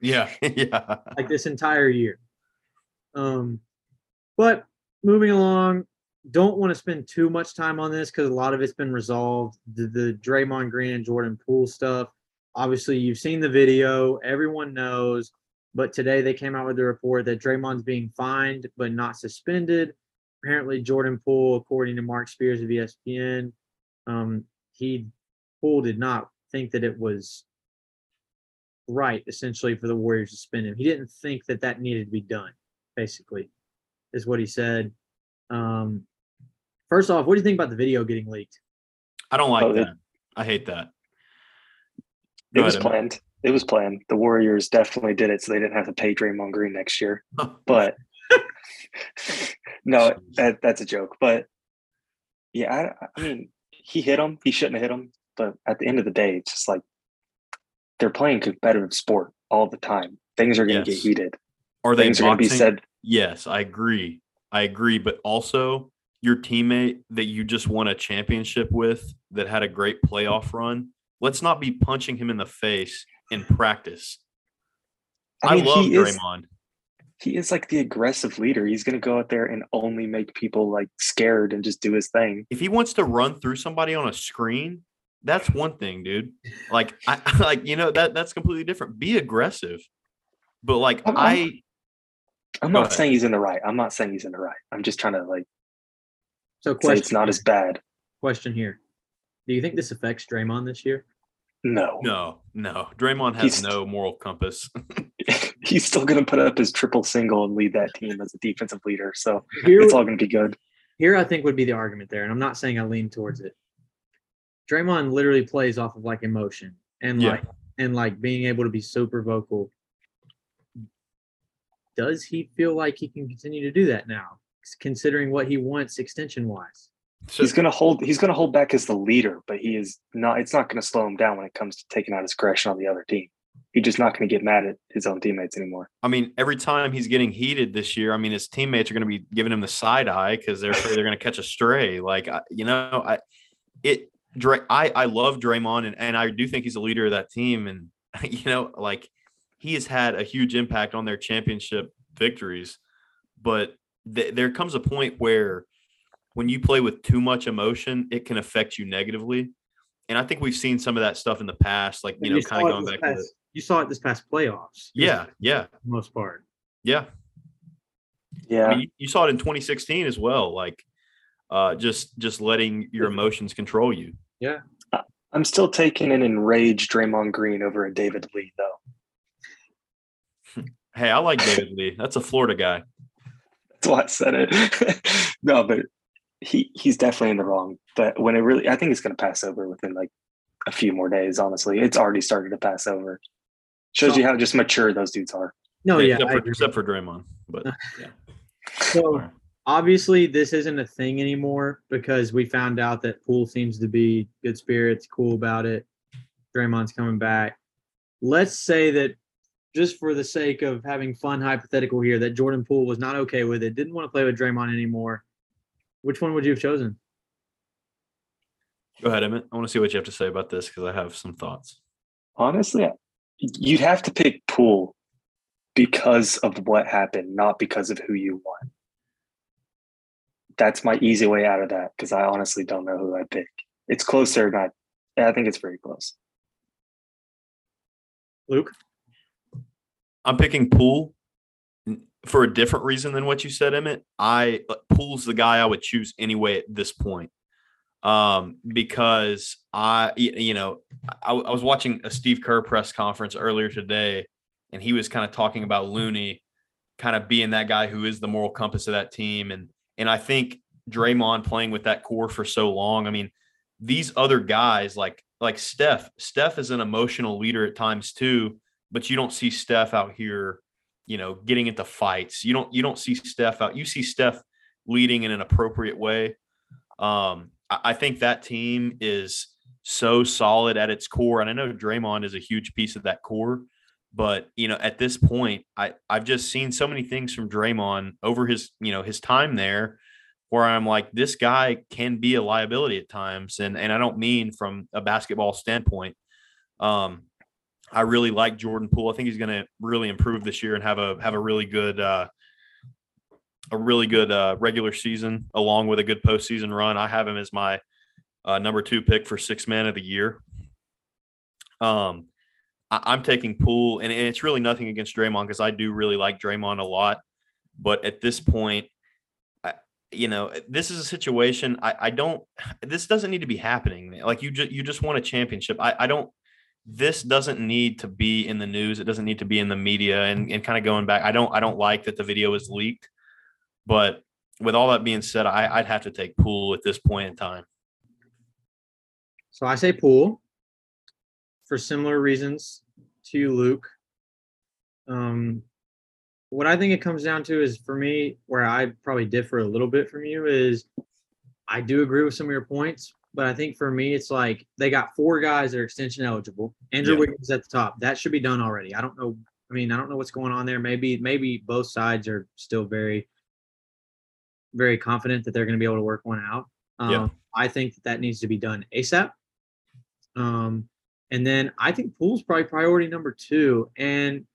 Yeah. *laughs* yeah. like this entire year. Um, but moving along, don't want to spend too much time on this because a lot of it's been resolved. The, the Draymond Green and Jordan Poole stuff. Obviously, you've seen the video. Everyone knows. But today they came out with the report that Draymond's being fined but not suspended. Apparently, Jordan Poole, according to Marc Spears of ESPN, um, he Poole did not think that it was right essentially for the Warriors to suspend him. He didn't think that that needed to be done. Basically, is what he said. Um, first off, what do you think about the video getting leaked? I don't like Oh, they- that. I hate that. It was ahead, Emmett. planned. It was planned. The Warriors definitely did it so they didn't have to pay Draymond Green next year. *laughs* But *laughs* no, that, that's a joke. But yeah, I, I mean, he hit him. He shouldn't have hit him. But at the end of the day, it's just like they're playing competitive sport all the time. Things are going to Yes. get heated. Are they Things are going to be said. Yes, I agree. I agree. But also, your teammate that you just won a championship with that had a great playoff run, let's not be punching him in the face in practice. I, I, love he is Draymond. He is like the aggressive leader. He's going to go out there and only make people like scared and just do his thing. If he wants to run through somebody on a screen, that's one thing, dude. Like, I *laughs* like you know that that's completely different. Be aggressive, but like I'm- I'm- I I'm not ahead. saying he's in the right. I'm not saying he's in the right. I'm just trying to like So, say question it's not as bad. question here: Do you think this affects Draymond this year? No, no no Draymond has He's- no moral compass. *laughs* he's still going to put up his triple single and lead that team as a defensive leader. So Here, it's all going to be good. here I think would be the argument there, and I'm not saying I lean towards it. Draymond literally plays off of like emotion and Yeah. like and like being able to be super vocal. Does he feel like he can continue to do that now, considering what he wants extension wise? So, he's going to hold. He's going to hold back as the leader, but he is not. It's not going to slow him down when it comes to taking out his aggression on the other team. He's just not going to get mad at his own teammates anymore. I mean, every time he's getting heated this year, I mean, his teammates are going to be giving him the side eye because they're afraid they're going to catch a stray. Like, you know, I it. I I love Draymond and, and I do think he's a leader of that team and *laughs* you know like he has had a huge impact on their championship victories, but th- there comes a point where when you play with too much emotion, it can affect you negatively. And I think we've seen some of that stuff in the past, like you know, kind of going back to the, past- You saw it this past playoffs. yeah, yeah, for the most part. yeah. Yeah, I mean, you, you saw it in 2016 as well. Like, uh, just just letting your emotions control you. Yeah, I'm still taking an enraged Draymond Green over a David Lee, though. *laughs* Hey, I like David Lee. That's a Florida guy. That's why I said it. *laughs* no, but he he's definitely in the wrong. But when it really, I think it's going to pass over within like a few more days. Honestly, it's already started to pass over. Shows you how just mature those dudes are. No, yeah, except, I for, except for Draymond. But uh, yeah, So obviously this isn't a thing anymore because we found out that Poole seems to be good spirits, cool about it. Draymond's coming back. Let's say that just for the sake of having fun hypothetical here, that Jordan Poole was not okay with it, didn't want to play with Draymond anymore. Which one would you have chosen? go ahead, Emmett. I want to see what you have to say about this because I have some thoughts. Honestly, you'd have to pick Poole because of what happened, not because of who you want. That's my easy way out of that because I honestly don't know who I'd pick. It's closer, not. I think it's very close. Luke? I'm picking Poole for a different reason than what you said, Emmett. I uh, Poole's the guy I would choose anyway at this point. Um, because I, you know, I, I was watching a Steve Kerr press conference earlier today, and he was kind of talking about Looney kind of being that guy who is the moral compass of that team and and I think Draymond playing with that core for so long. I mean, these other guys like like Steph. Steph is an emotional leader at times too, but you don't see Steph out here, you know, getting into fights. You don't you don't see Steph out. You see Steph leading in an appropriate way. Um, I, think that team is so solid at its core, and I know Draymond is a huge piece of that core. But you know, at this point, I I've just seen so many things from Draymond over his you know his time there, where I'm like, this guy can be a liability at times, and and I don't mean from a basketball standpoint. Um, I really like Jordan Poole. I think he's going to really improve this year and have a have a really good uh, a really good uh, regular season along with a good postseason run. I have him as my uh, number two pick for six man of the year. Um, I, am taking Poole, and, it's really nothing against Draymond because I do really like Draymond a lot. But at this point, I, you know, this is a situation I, I don't. This doesn't need to be happening. Like you just you just won a championship. I, I don't. This doesn't need to be in the news. It doesn't need to be in the media. And, and kind of going back, I don't I don't like that the video is leaked. But with all that being said, I, I'd have to take Poole at this point in time. So I say Poole for similar reasons to you, Luke. Um, what I think it comes down to is for me, where I probably differ a little bit from you is I do agree with some of your points, but I think for me, it's like they got four guys that are extension eligible. Andrew yeah. Wiggins at the top. That should be done already. I don't know. I mean, I don't know what's going on there. Maybe, maybe both sides are still very, very confident that they're going to be able to work one out. Um, yeah. I think that that needs to be done ASAP. Um, and then I think Poole's probably priority number two. And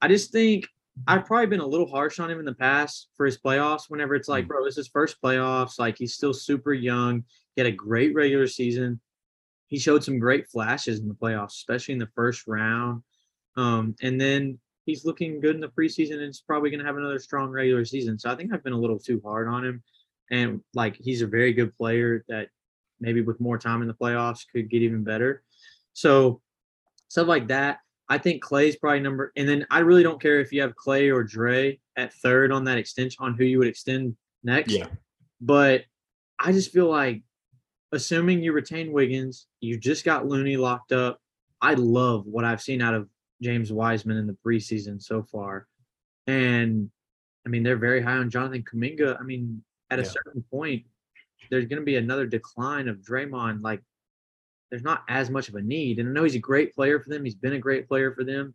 I just think I've probably been a little harsh on him in the past for his playoffs. Whenever it's like, mm. bro, this is his first playoffs. Like he's still super young. He had a great regular season. He showed some great flashes in the playoffs, especially in the first round. Um, and then he's looking good in the preseason and he's probably going to have another strong regular season. So I think I've been a little too hard on him. And like he's a very good player that maybe with more time in the playoffs could get even better. So stuff like that. I think Klay's probably number, and then I really don't care if you have Klay or Dre at third on that extension on who you would extend next. Yeah. But I just feel like, assuming you retain Wiggins, you just got Looney locked up. I love what I've seen out of James Wiseman in the preseason so far, and I mean they're very high on Jonathan Kuminga. I mean, at a yeah. certain point, there's going to be another decline of Draymond. Like there's not as much of a need. And I know he's a great player for them. He's been a great player for them.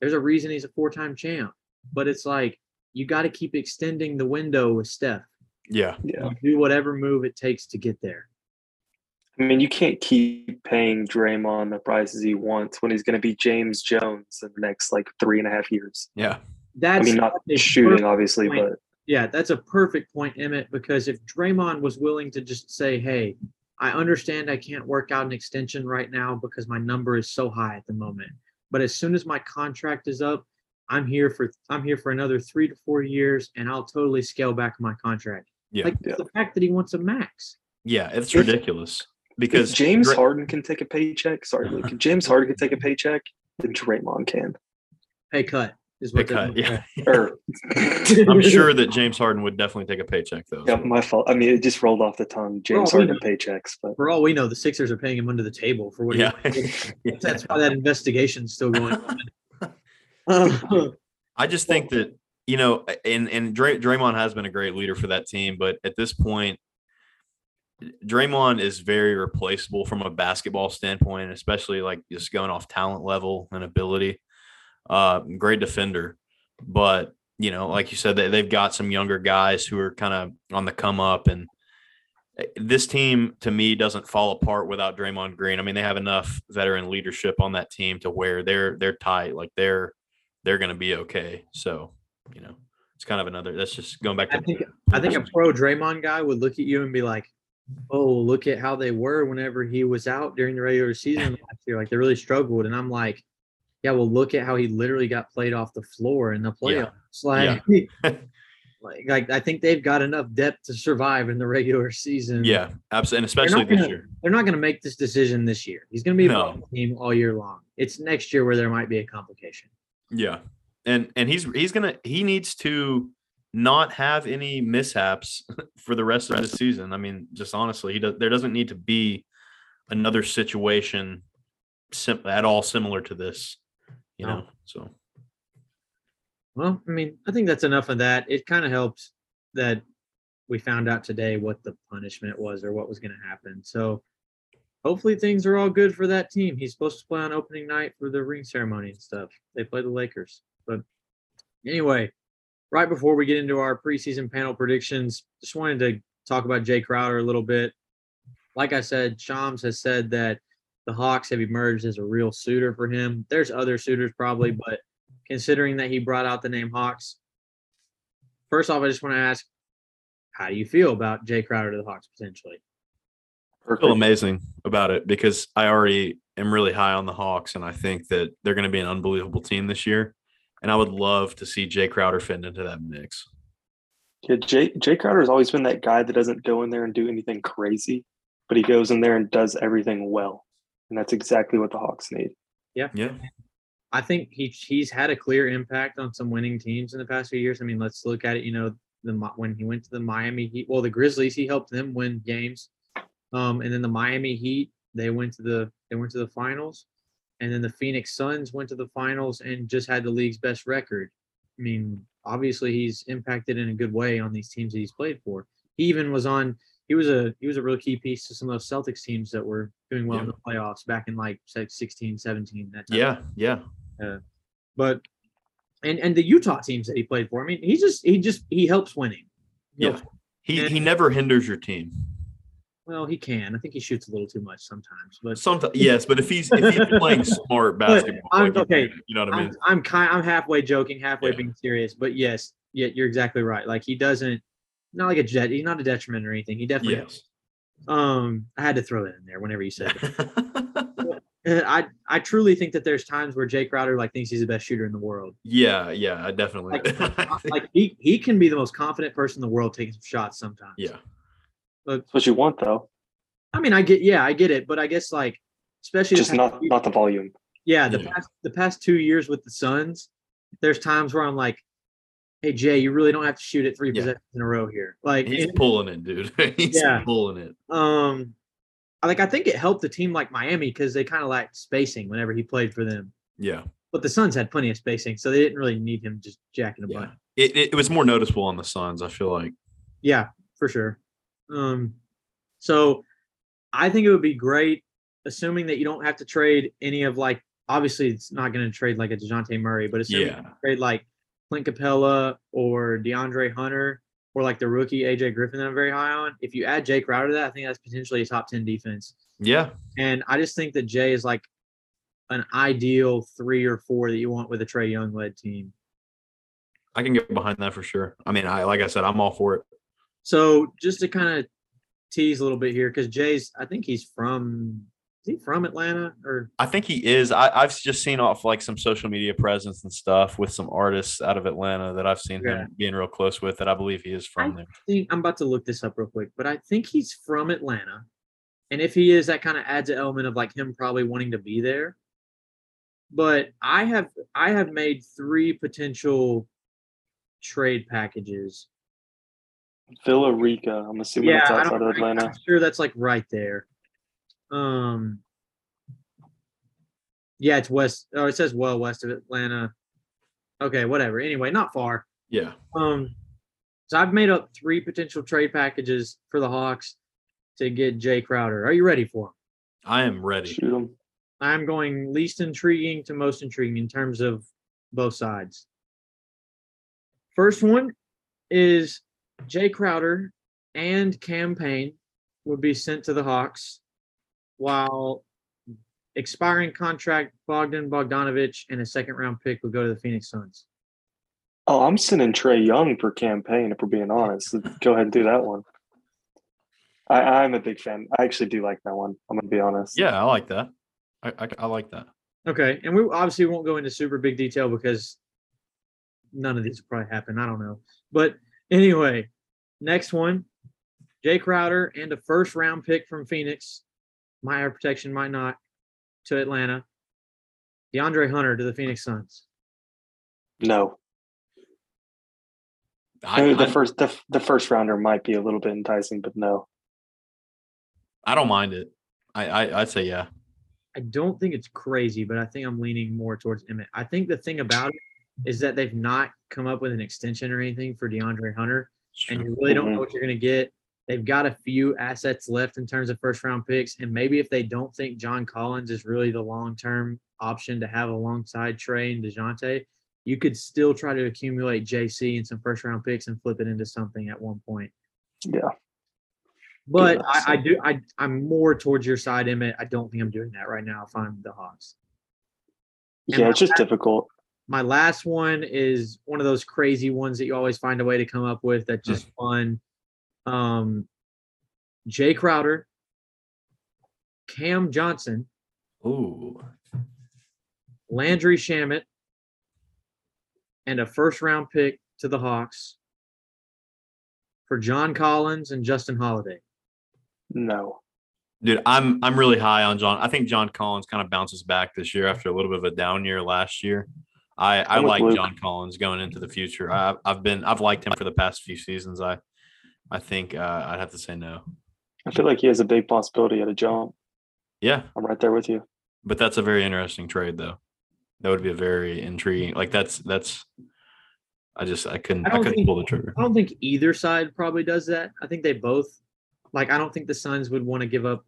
There's a reason he's a four-time champ. But it's like you got to keep extending the window with Steph. Yeah. Yeah. Do whatever move it takes to get there. I mean, you can't keep paying Draymond the prices he wants when he's going to be James Jones in the next like three and a half years. Yeah. That's I mean, not shooting, obviously, point. but yeah, that's a perfect point, Emmett, because if Draymond was willing to just say, hey, I understand I can't work out an extension right now because my number is so high at the moment. But as soon as my contract is up, I'm here for I'm here for another three to four years, and I'll totally scale back my contract. Yeah, like yeah. the fact that he wants a max. Yeah, it's if, ridiculous because if James Dray- Harden can take a paycheck. Sorry, Luke. James Harden can take a paycheck, then Draymond can. Pay cut is what cut, yeah. Er. *laughs* I'm sure that James Harden would definitely take a paycheck though. Yeah, my fault. I mean, it just rolled off the tongue. James Harden paychecks, but for all we know, the Sixers are paying him under the table for what. *laughs* Yeah, that's why that investigation's still going on. *laughs* I just think that you know, and and Dray, Draymond has been a great leader for that team, but at this point, Draymond is very replaceable from a basketball standpoint, especially like just going off talent level and ability. Uh, great defender, but you know, like you said, they, they've got some younger guys who are kind of on the come up, and eh, this team to me doesn't fall apart without Draymond Green. I mean, they have enough veteran leadership on that team to where they're they're tight, like they're they're going to be okay. So, you know, it's kind of another. That's just going back to. I think I think a pro Draymond guy would look at you and be like, "Oh, look at how they were whenever he was out during the regular season last year. Like they really struggled." And I'm like, yeah, well, look at how he literally got played off the floor in the playoffs. Yeah. Like, yeah. *laughs* like, like, I think they've got enough depth to survive in the regular season. Yeah, absolutely, and especially this gonna, year. They're not going to make this decision this year. He's going to be a no. team all year long. It's next year where there might be a complication. Yeah, and and he's he's gonna he needs to not have any mishaps *laughs* for the rest of the season. I mean, just honestly, he does, there doesn't need to be another situation sim- at all similar to this, you No. know. So Well, I mean, I think that's enough of that. It kind of helps that we found out today what the punishment was or what was going to happen. So hopefully things are all good for that team. He's supposed to play on opening night for the ring ceremony and stuff. They play the Lakers. But anyway, right before we get into our preseason panel predictions, just wanted to talk about Jae Crowder a little bit. Like I said, Shams has said that the Hawks have emerged as a real suitor for him. There's other suitors probably, but considering that he brought out the name Hawks. First off, I just want to ask, how do you feel about Jae Crowder to the Hawks potentially? I feel amazing about it because I already am really high on the Hawks and I think that they're going to be an unbelievable team this year. And I would love to see Jae Crowder fit into that mix. Yeah, Jae Jae Crowder has always been that guy that doesn't go in there and do anything crazy, but he goes in there and does everything well, and that's exactly what the Hawks need. Yeah. Yeah. I think he he's had a clear impact on some winning teams in the past few years. I mean, let's look at it. You know, the when he went to the Miami Heat, well, the Grizzlies, he helped them win games. Um, and then the Miami Heat, they went to the they went to the finals, and then the Phoenix Suns went to the finals and just had the league's best record. I mean, obviously he's impacted in a good way on these teams that he's played for. He even was on. He was a he was a real key piece to some of those Celtics teams that were doing well in the playoffs back in like say 16, 17. That time Yeah. Yeah. but and and the Utah teams that he played for. I mean, he just he just he helps winning. He Yeah. helps- He, And- he never hinders your team. Well, he can. I think he shoots a little too much sometimes, but Sometimes, yes, but if he's if he's playing smart *laughs* basketball, I'm- like, okay, you know what I mean. I'm I'm kind I'm halfway joking, halfway Yeah. being serious. But yes, yeah, you're exactly right. Like he doesn't not like a jet. He's not a detriment or anything. He definitely. Yes. Um, I had to throw that in there whenever you said it. *laughs* *laughs* I I truly think that there's times where Jake Crowder like thinks he's the best shooter in the world. yeah, yeah, definitely. Like, Like he he can be the most confident person in the world taking some shots sometimes. yeah, That's what you want, though. I mean, I get, yeah, I get it, but I guess like, especially the Just not few- not the volume. yeah, the Yeah. past the past two years with the Suns, there's times where I'm like, hey Jae, you really don't have to shoot it three Yeah. possessions in a row here. Like, he's and, pulling it, dude. *laughs* he's Yeah. pulling it. um, like I think it helped the team like Miami because they kind of lacked spacing whenever he played for them. Yeah, But the Suns had plenty of spacing, so they didn't really need him just jacking a yeah. butt. It, it it was more noticeable on the Suns. I feel like. Yeah, for sure. Um, so I think it would be great, assuming that you don't have to trade any of like. Obviously, it's not going to trade like a Dejounte Murray, but assuming Yeah. trade like Clint Capela or DeAndre Hunter or like the rookie AJ Griffin that I'm very high on. If you add Jae Crowder to that, I think that's potentially a top ten defense. Yeah, And I just think that Jae is like an ideal three or four that you want with a Trae Young led team. I can get behind that for sure. I mean, I like I said, I'm all for it. So just to kind of tease a little bit here, because Jae's, I think he's from, is he from Atlanta or? I think he is. I, I've just seen off like some social media presence and stuff with some artists out of Atlanta that I've seen Yeah. him being real close with. That I believe he is from I there. think I'm about to look this up real quick, but I think he's from Atlanta. And if he is, that kind of adds an element of like him probably wanting to be there. But I have I have made three potential trade packages. Villa Rica. I'm assuming Yeah, it's I outside don't, of Atlanta. I'm sure that's like right there. Um, yeah, it's west. Oh, it says well west of Atlanta. Okay, whatever. Anyway, not far. Yeah. Um, so I've made up three potential trade packages for the Hawks to get Jae Crowder. Are you ready for them? I am ready. Shoot them. I'm going least intriguing to most intriguing in terms of both sides. First one is Jae Crowder and Cam Payne would be sent to the Hawks, while expiring contract Bogdan Bogdanovich and a second round pick would go to the Phoenix Suns. Oh, I'm sending Trae Young for Cam Payne. If we're being honest, go ahead and do that one. I, I'm a big fan. I actually do like that one. I'm gonna be honest. Yeah, I like that. I, I, I like that. Okay, and we obviously won't go into super big detail because none of these will probably happen. I don't know, but anyway, next one, Jake Crowder and a first round pick from Phoenix, My have protection, might not, to Atlanta. DeAndre Hunter to the Phoenix Suns. No. I, the I, first the, the first rounder might be a little bit enticing, but no. I don't mind it. I, I I'd say yeah. I don't think it's crazy, but I think I'm leaning more towards Emmett. I think the thing about it is that they've not come up with an extension or anything for DeAndre Hunter, and you really don't know mm-hmm. what you're going to get. They've got a few assets left in terms of first round picks, and maybe if they don't think John Collins is really the long term option to have alongside Trae and Dejounte, you could still try to accumulate JC and some first round picks and flip it into something at one point. Yeah. But I, I do I I'm more towards your side, Emmett. I don't think I'm doing that right now if I'm the Hawks. And Yeah, it's just difficult. My last one is one of those crazy ones that you always find a way to come up with that's just fun. Um, Jae Crowder, Cam Johnson, Ooh. Landry Shamet, and a first round pick to the Hawks for John Collins and Justin Holiday. No. Dude, I'm I'm really high on John. I think John Collins kind of bounces back this year after a little bit of a down year last year. I I like Luke. John Collins going into the future. I, I've been I've liked him for the past few seasons. I I think uh, I'd have to say no. I feel like he has a big possibility at a jump. Yeah, I'm right there with you. but that's a very interesting trade though. That would be a very intriguing. Like that's that's. I just I couldn't I I, couldn't think- pull the trigger. I don't think either side probably does that. I think they both like I don't think the Suns would want to give up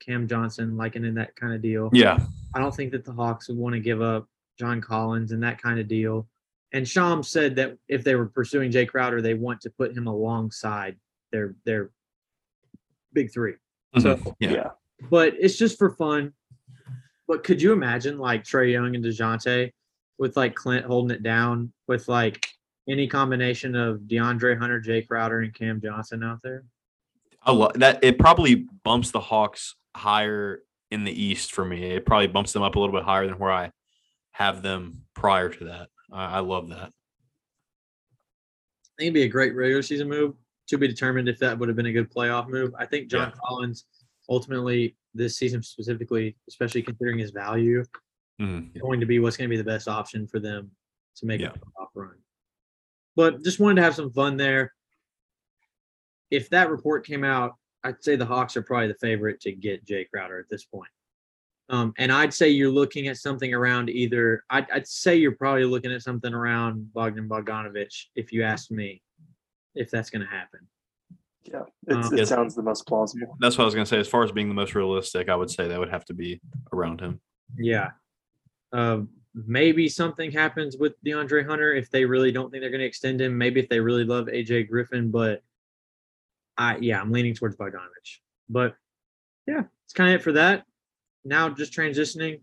Cam Johnson like and in that kind of deal. Yeah, I don't think that the Hawks would want to give up John Collins and that kind of deal. And Shams said that if they were pursuing Jae Crowder, they want to put him alongside their their big three. So- Mhm. Yeah. yeah. But it's just for fun. But could you imagine like Trae Young and DeJounte with like Clint holding it down with like any combination of DeAndre Hunter, Jae Crowder, and Cam Johnson out there? I love that. It probably bumps the Hawks higher in the East for me. It probably bumps them up a little bit higher than where I have them prior to that. I, I love that. I think it'd be a great regular season move to be determined if that would have been a good playoff move. I think John Yeah. Collins ultimately this season specifically, especially considering his value, Mhm. going to be what's going to be the best option for them to make Yeah. a playoff run. But just wanted to have some fun there. If that report came out, I'd say the Hawks are probably the favorite to get Jae Crowder at this point. Um, and I'd say you're looking at something around either. I'd, I'd say you're probably looking at something around Bogdan Bogdanovich, if you ask me, if that's going to happen. Yeah. It's, Um, it Yes. sounds the most plausible. That's what I was gonna say. As far as being the most realistic, I would say that would have to be around him. Yeah. Um, maybe something happens with DeAndre Hunter if they really don't think they're going to extend him. Maybe if they really love AJ Griffin, but I yeah, I'm leaning towards Bogdanovich. But yeah, it's kind of it for that. Now just transitioning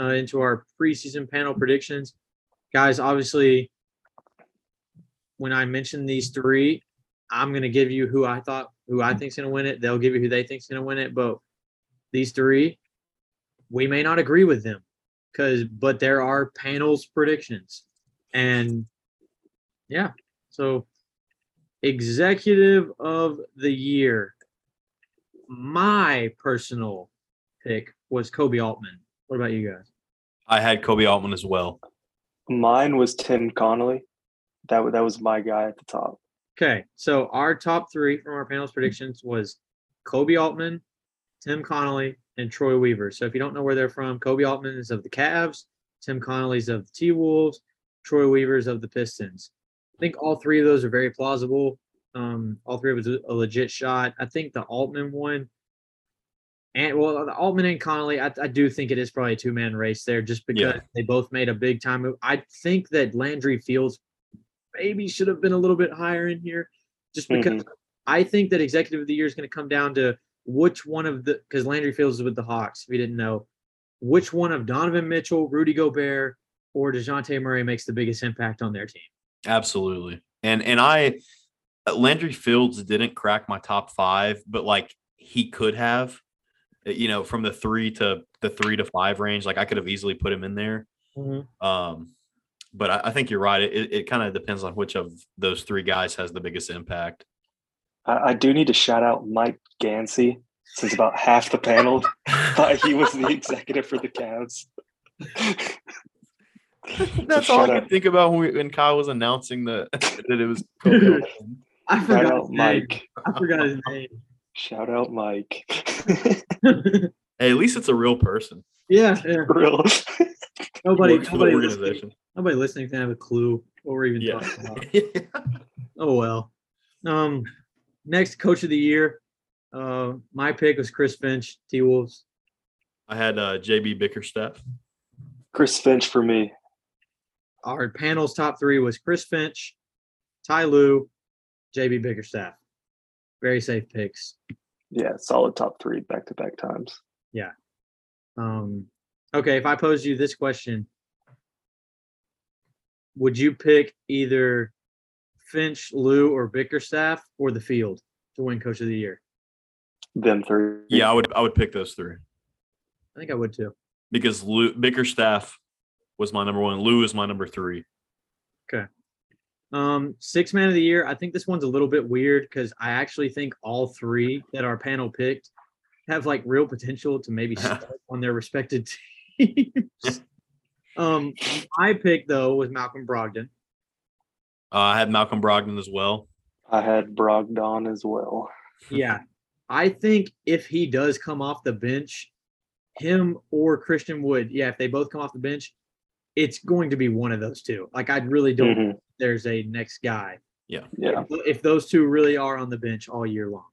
uh, into our preseason panel predictions, guys. Obviously, when I mention these three, I'm going to give you who I thought who I think's going to win it. They'll give you who they think's going to win it. But these three, we may not agree with them because but there are panels predictions and yeah so executive of the year my personal pick was koby altman what about you guys I had Koby Altman as well. Mine was Tim Connolly. That, that was my guy at the top. okay so our top three from our panels predictions was koby altman tim connolly and troy weaver so if you don't know where they're from koby altman is of the Cavs, tim connolly's of the t-wolves troy weaver's of the pistons I think all three of those are very plausible. Um, all three of us a legit shot. I think the Altman one, and well, Altman and Connolly, I, I do think it is probably a two man race there, just because Yeah. they both made a big time move. I think that Landry Fields maybe should have been a little bit higher in here, just because mm-hmm. I think that executive of the year is going to come down to which one of the because Landry Fields is with the Hawks. If you didn't know, which one of Donovan Mitchell, Rudy Gobert, or Dejounte Murray makes the biggest impact on their team. Absolutely. And and I Landry Fields didn't crack my top five, but like he could have, you know, from the three to the three to five range. Like I could have easily put him in there. Um, but I, I think you're right. It, it kind of depends on which of those three guys has the biggest impact. I, I do need to shout out Mike Gansey since about half the panel *laughs* thought he was the executive for the Cavs. *laughs* That's all I could think about when, we, when Kyle was announcing the, that it was. *laughs* I forgot his out. Mike. I forgot his name. Shout out Mike. *laughs* Hey, at least it's a real person. yeah, yeah. *laughs* Real. Nobody, Works for the nobody, listening, organization. nobody listening can have a clue what we're even Yeah. talking about. *laughs* Oh well. Um, next coach of the year. Uh, my pick was Chris Finch, T Wolves. I had uh, JB Bickerstaff. Chris Finch for me. Our panel's top three was Chris Finch, Ty Lue, JB Bickerstaff. Very safe picks. Yeah, solid top three back to back times. Yeah. Um, okay, if I posed you this question, would you pick either Finch, Lue, or Bickerstaff or the field to win coach of the year? Them three. Yeah, I would I would pick those three I think I would too. because Lue, Bickerstaff was my number one. Lue is my number three. Um, six man of the year. I think this one's a little bit weird because I actually think all three that our panel picked have like real potential to maybe *laughs* start on their respected *laughs* teams. um, my pick though was Malcolm Brogdon. Uh, I had Malcolm Brogdon as well. I had Brogdon as well. Yeah, I think if he does come off the bench, him or Christian Wood, yeah, if they both come off the bench, it's going to be one of those two. Like I really don't. think Mhm. There's a next guy. Yeah. Yeah. If those two really are on the bench all year long.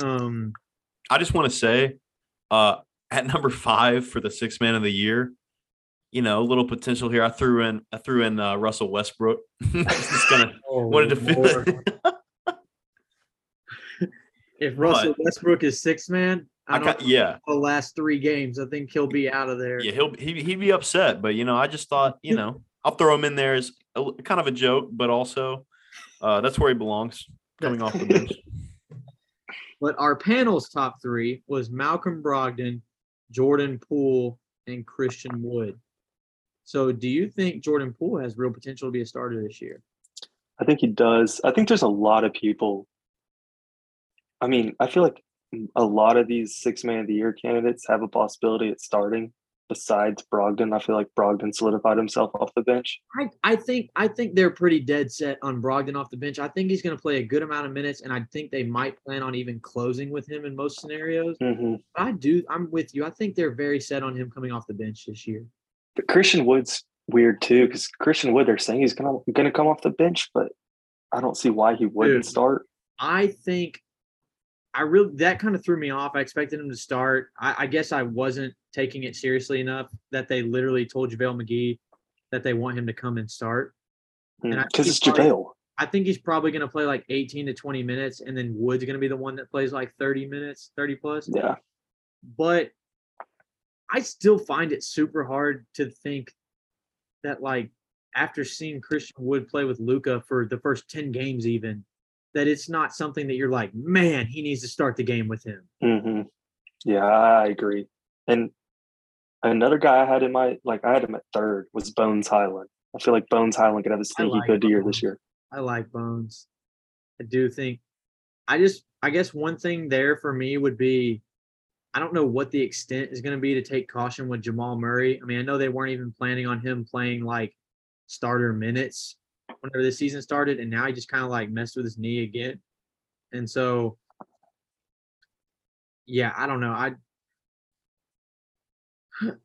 Um, I just want to say, uh, at number five for the six man of the year, you know, a little potential here. I threw in I threw in uh, Russell Westbrook. *laughs* just gonna oh, wanted to fit Lord. *laughs* if Russell Westbrook is six man, I, I don't got, yeah, the last three games. I think he'll be out of there. yeah, he'll he he'd be upset, but you know, I just thought, you *laughs* know, I'll throw him in there as a, l- kind of a joke, but also uh, that's where he belongs, coming off the bench. *laughs* But our panel's top three was Malcolm Brogdon, Jordan Poole, and Christian Wood. So, do you think Jordan Poole has real potential to be a starter this year? I think he does. I think there's a lot of people. I mean, I feel like a lot of these six man of the year candidates have a possibility at starting besides Brogdon. I feel like Brogdon solidified himself off the bench. I, I think I think they're pretty dead set on Brogdon off the bench. I think he's going to play a good amount of minutes, and I think they might plan on even closing with him in most scenarios. hmm I do. I'm with you. I think they're very set on him coming off the bench this year. But Christian Wood's weird too because Christian Wood, they're saying he's gonna gonna come off the bench, but I don't see why he wouldn't Dude. start. I think I really that kind of threw me off. I expected him to start. I, I guess I wasn't taking it seriously enough that they literally told JaVale McGee that they want him to come and start. Because he's it's probably- JaVale. I think he's probably going to play like 18 to 20 minutes, and then Wood's going to be the one that plays like 30 minutes, 30 plus. Yeah. But I still find it super hard to think that like after seeing Christian Wood play with Luka for the first 10 games, even that it's not something that you're like, man, he needs to start the game with him. hmm Yeah, I agree. And another guy I had in my like I had him at third was Bones Hyland. I feel like Bones Hyland could have a sneaky like good year this year. I like Bones. I do think I just I guess one thing there for me would be I don't know what the extent is going to be to take caution with Jamal Murray. I mean, I know they weren't even planning on him playing like starter minutes whenever the season started, and now he just kind of like messed with his knee again. And so, yeah, I don't know. I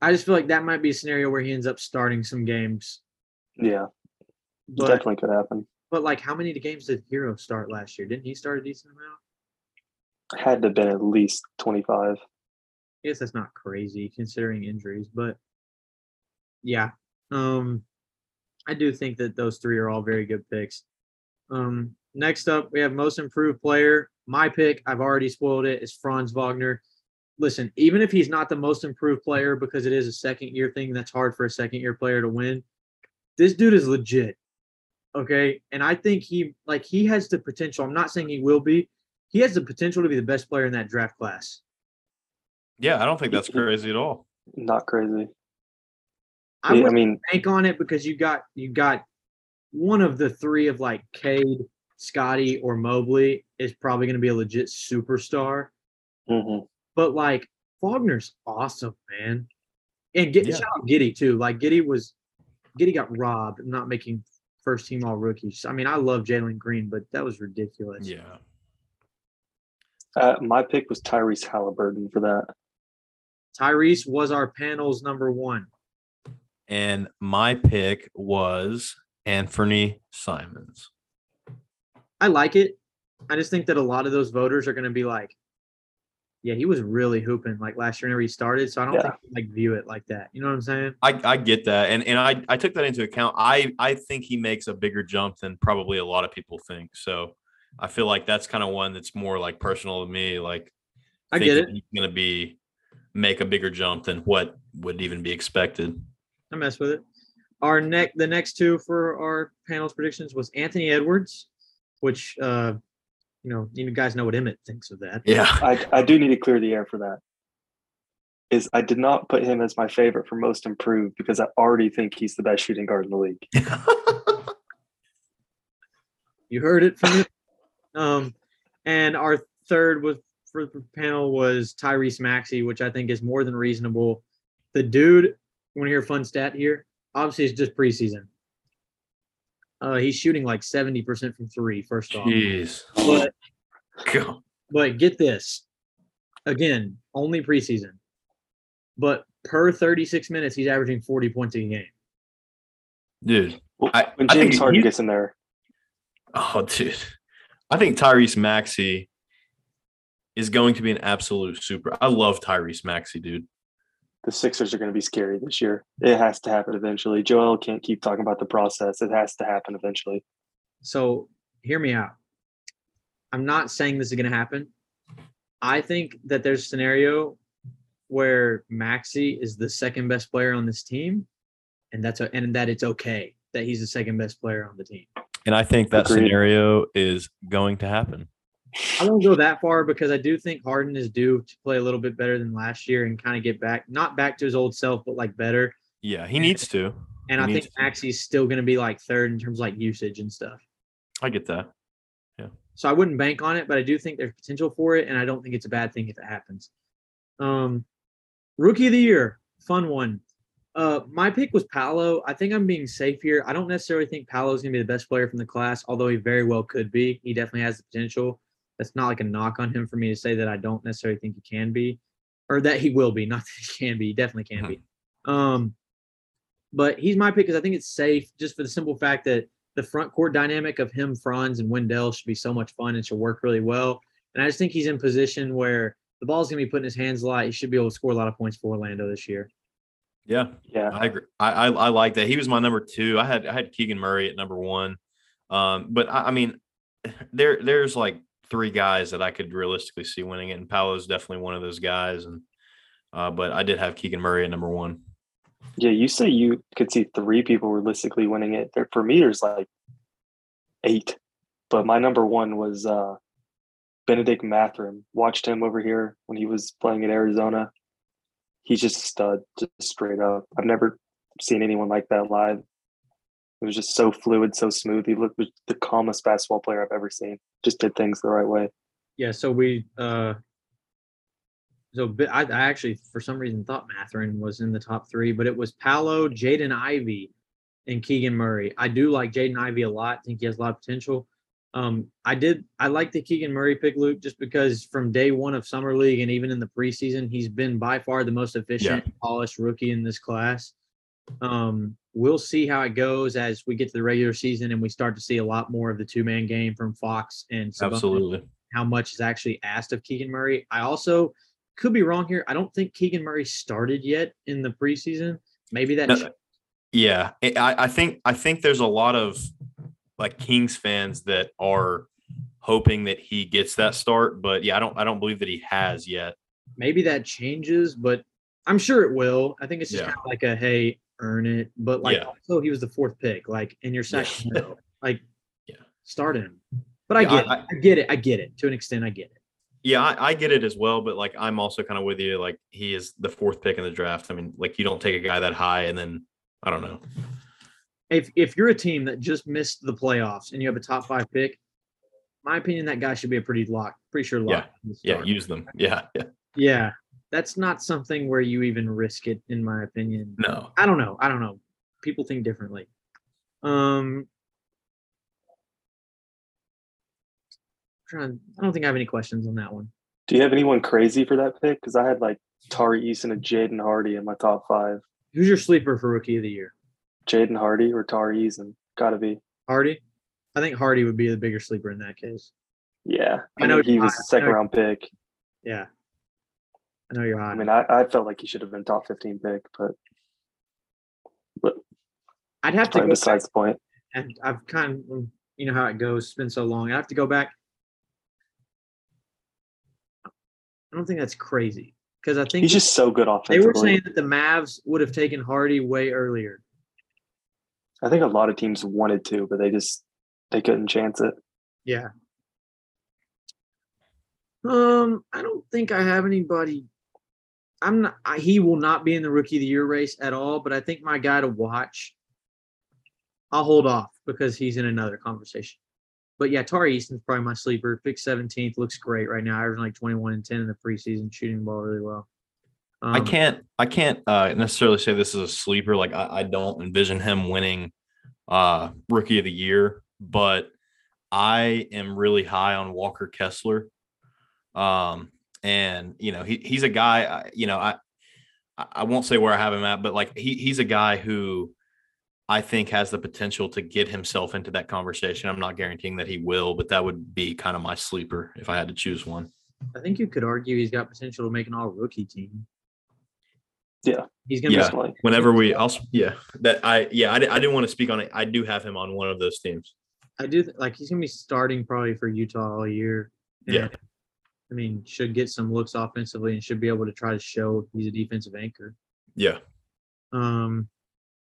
I just feel like that might be a scenario where he ends up starting some games. Yeah, But definitely could happen. but like, how many games did Herro start last year? Didn't he start a decent amount? Had to have been at least twenty five. I guess that's not crazy considering injuries, but yeah. Um I do think that those three are all very good picks. Um next up we have most improved player. My pick, I've already spoiled it, is Franz Wagner. Listen, even if he's not the most improved player because it is a second year thing that's hard for a second year player to win, this dude is legit. Okay? And I think he like he has the potential. I'm not saying he will be. He has the potential to be the best player in that draft class. Yeah, I don't think that's crazy at all. Not crazy. I Yeah, would I mean, bank on it because you got you got one of the three of like Cade, Scottie, or Mobley is probably going to be a legit superstar. mhm. But like Wagner's awesome, man. And get Yeah. shout out Giddey too. Like Giddey was Giddey got robbed, not making first team all rookies. I mean, I love Jalen Green, but that was ridiculous. Yeah. Uh, my pick was Tyrese Halliburton for that. Tyrese was our panel's number one. And my pick was Anthony Simons. I like it. I just think that a lot of those voters are going to be like, yeah, he was really hooping like last year whenever he started. So I don't Yeah. think they, like view it like that. You know what I'm saying? I, I get that. And and I, I took that into account. I, I think he makes a bigger jump than probably a lot of people think. So I feel like that's kind of one that's more like personal to me. Like I get it. He's gonna be make a bigger jump than what would even be expected. I mess with it. Our next, the next two for our panel's predictions was Anthony Edwards, which, uh, you know, you guys know what Emmett thinks of that. Yeah. I, I do need to clear the air for that. Is I did not put him as my favorite for most improved because I already think he's the best shooting guard in the league. *laughs* You heard it from me. Um, and our third was for the panel was Tyrese Maxey, which I think is more than reasonable. The dude, want to hear a fun stat here? Obviously, it's just preseason. Uh, he's shooting like 70% from three, first off. Jeez. But, God. but get this again, only preseason. But per 36 minutes, he's averaging 40 points a game. Dude. Well, I- when I think James Harden he- gets in there, Oh, dude. I think Tyrese Maxey is going to be an absolute super. I love Tyrese Maxey, dude. The Sixers are going to be scary this year. It has to happen eventually. Joel can't keep talking about the process. It has to happen eventually. So hear me out. I'm not saying this is going to happen. I think that there's a scenario where Maxey is the second best player on this team, and that's a, and that it's okay that he's the second best player on the team. And I think that Agreed. scenario is going to happen. I won't go that far because I do think Harden is due to play a little bit better than last year and kind of get back, not back to his old self, but like better. Yeah, he needs to. And He I think to. Maxey's still going to be like third in terms of like usage and stuff. I get that. Yeah. So I wouldn't bank on it, but I do think there's potential for it, and I don't think it's a bad thing if it happens. Um, rookie of the year, fun one. Uh, my pick was Paolo. I think I'm being safe here. I don't necessarily think Paolo is gonna be the best player from the class, although he very well could be. He definitely has the potential. That's not like a knock on him for me to say that I don't necessarily think he can be, or that he will be. *laughs* Not that he can be. He definitely can be. Um, but he's my pick because I think it's safe, just for the simple fact that the front court dynamic of him, Franz, and Wendell should be so much fun and should work really well. And I just think he's in position where the ball's gonna be put in his hands a lot. He should be able to score a lot of points for Orlando this year. Yeah, Yeah. I agree. I, I I like that. He was my number two. I had I had Keegan Murray at number one. Um, but I, I mean, *laughs* there there's like three guys that I could realistically see winning it, and Paolo's definitely one of those guys. And uh, but I did have Keegan Murray at number one. Yeah. You say you could see three people realistically winning it. For me, there's like eight. But my number one was uh, Bennedict Mathurin. Watched him over here when he was playing at Arizona. He's just a stud, just straight up. I've never seen anyone like that live. It was just so fluid, so smooth. He looked was the calmest basketball player I've ever seen. Just did things the right way. Yeah, so we uh so I, I actually for some reason thought Mathurin was in the top three, but it was Paolo, Jaden Ivey, and Keegan Murray. I do like Jaden Ivey a lot. I think he has a lot of potential. Um, I did I like the Keegan Murray pick, Luke, just because from day one of summer league and even in the preseason, he's been by far the most efficient, polished rookie in this class. Um, we'll see how it goes as we get to the regular season and we start to see a lot more of the two man game from Fox and Sabonis Absolutely. how much is actually asked of Keegan Murray. I also could be wrong here. I don't think Keegan Murray started yet in the preseason. Maybe that. No, Yeah, I, I think I think there's a lot of like Kings fans that are hoping that he gets that start, but yeah, I don't I don't believe that he has yet. maybe that changes, but I'm sure it will. I think it's just Yeah. kind of like a hey, earn it. But like Yeah. also he was the fourth pick, like in your Yeah. Sacramento, like Yeah. start him. But I Yeah, get I- it. I get it. I get it. To an extent, I get it. Yeah, I, I get it as well, but like I'm also kind of with you. Like he is the fourth pick in the draft. I mean, like you don't take a guy that high and then I don't know. If if you're a team that just missed the playoffs and you have a top five pick, my opinion, that guy should be a pretty lock, pretty sure lock. the Yeah, use them. Yeah, yeah. Yeah, that's not something where you even risk it, in my opinion. No. I don't know. I don't know. people think differently. Um, trying. I don't think I have any questions on that one. Do you have anyone crazy for that pick? Because I had like Tari Eason and Jaden Hardy in my top five. Who's your sleeper for rookie of the year? Jaden Hardy or Tari Eason? Gotta be. Hardy. I think Hardy would be the bigger sleeper in that case. Yeah, I I know know he was high. a I second round pick. Yeah. I know you're high. I mean, I, I felt like he should have been top fifteen pick, but I'd have to go besides the point. and I've kind of you know how it goes. It's been so long. I have to go back. I don't think that's crazy because I think He's just so good offensive. they were saying that the Mavs would have taken Hardy way earlier. I think a lot of teams wanted to, but they just they couldn't chance it. Yeah. Um, I don't think I have anybody. I'm not. I, he will not be in the rookie of the year race at all. But I think my guy to watch. I'll hold off because he's in another conversation. But yeah, Tari Eason's probably my sleeper. Pick 17th looks great right now. Averaging like 21 and 10 in the preseason, shooting the ball really well. I Um, can't I can't uh, necessarily say this is a sleeper. Like I, I don't envision him winning uh, rookie of the year, but I am really high on Walker Kessler. Um, and you know he he's a guy. I- You know I I I won't say where I have him at, but like he he's a guy who I think has the potential to get himself into that conversation. I'm not guaranteeing that he will, but that would be kind of my sleeper if I had to choose one. I think you could argue he's got potential to make an all rookie team. Yeah. He's gonna Yeah. be Definitely. Whenever we, I'll yeah that I yeah I, I didn't want to speak on it. I do have him on one of those teams. I do like he's gonna be starting probably for Utah all year. Yeah. I mean, should get some looks offensively and should be able to try to show he's a defensive anchor. Yeah. Um,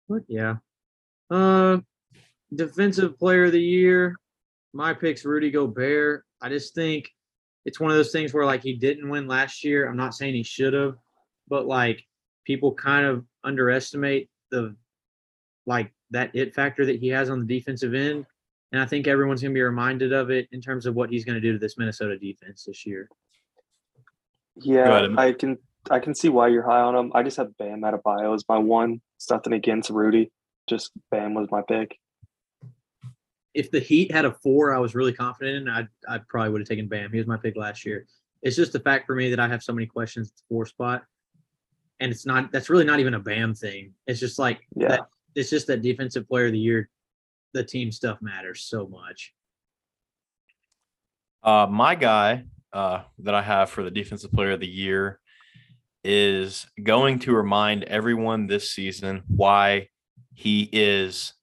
but yeah. Uh, defensive player of the year. My pick's Rudy Gobert. I just think it's one of those things where like he didn't win last year. I'm not saying he should have, but like people kind of underestimate the like that it factor that he has on the defensive end. And I think everyone's going to be reminded of it in terms of what he's going to do to this Minnesota defense this year. Yeah, ahead. I can I can see why you're high on him. I just have Bam Adebayo as my one. It's nothing against Rudy. Just Bam was my pick. If the Heat had a four, I was really confident in. I I probably would have taken Bam. He was my pick last year. It's just the fact for me that I have so many questions at the four spot, and it's not. That's really not even a Bam thing. It's just like Yeah. that, it's just that defensive player of the year. The team stuff matters so much. Uh, my guy uh, that I have for the defensive player of the year is going to remind everyone this season why he is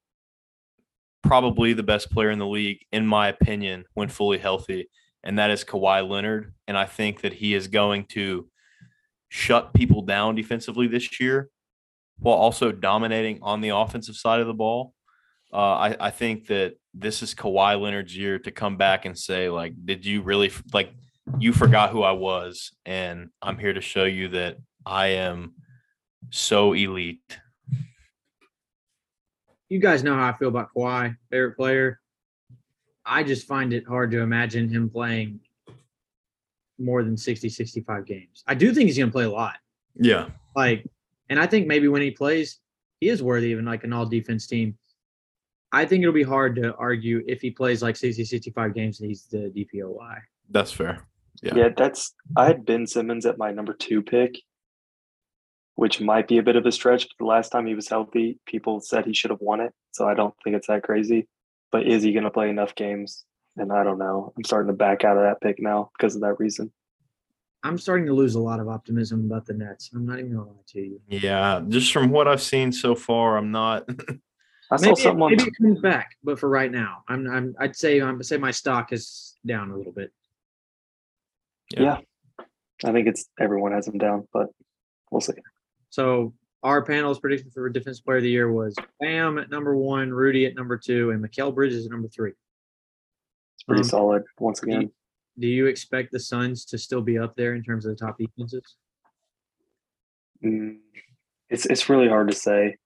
probably the best player in the league, in my opinion, when fully healthy, and that is Kawhi Leonard. And I think that he is going to shut people down defensively this year while also dominating on the offensive side of the ball. Uh, I, I think that this is Kawhi Leonard's year to come back and say, like, did you really like you forgot who I was, and I'm here to show you that I am so elite. You guys know how I feel about Kawhi, favorite player. I just find it hard to imagine him playing more than 60, 65 games. I do think he's going to play a lot. Yeah, Like, and I think maybe when he plays, he is worthy of like an all defense team. I think it'll be hard to argue if he plays like 60, 65 games that he's the DPOY. that's fair. Yeah. Yeah, that's I had Ben Simmons at my number two pick, which might be a bit of a stretch. But the last time he was healthy, people said he should have won it. So I don't think it's that crazy. But is he going to play enough games? And I don't know. I'm starting to back out of that pick now because of that reason. I'm starting to lose a lot of optimism about the Nets. I'm not even going to lie to you. Yeah, just from what I've seen so far, I'm not. *laughs* I saw Maybe, something on maybe it comes back, but for right now, I'm, I'm I'd say I'm say my stock is down a little bit. Yeah. I think it's everyone has them down, but we'll see. So our panel's prediction for defensive player of the year was Bam at number one, Rudy at number two, and Mikal Bridges at number three. It's pretty Um, solid once again. Do you expect the Suns to still be up there in terms of the top defenses? Mm, it's it's really hard to say.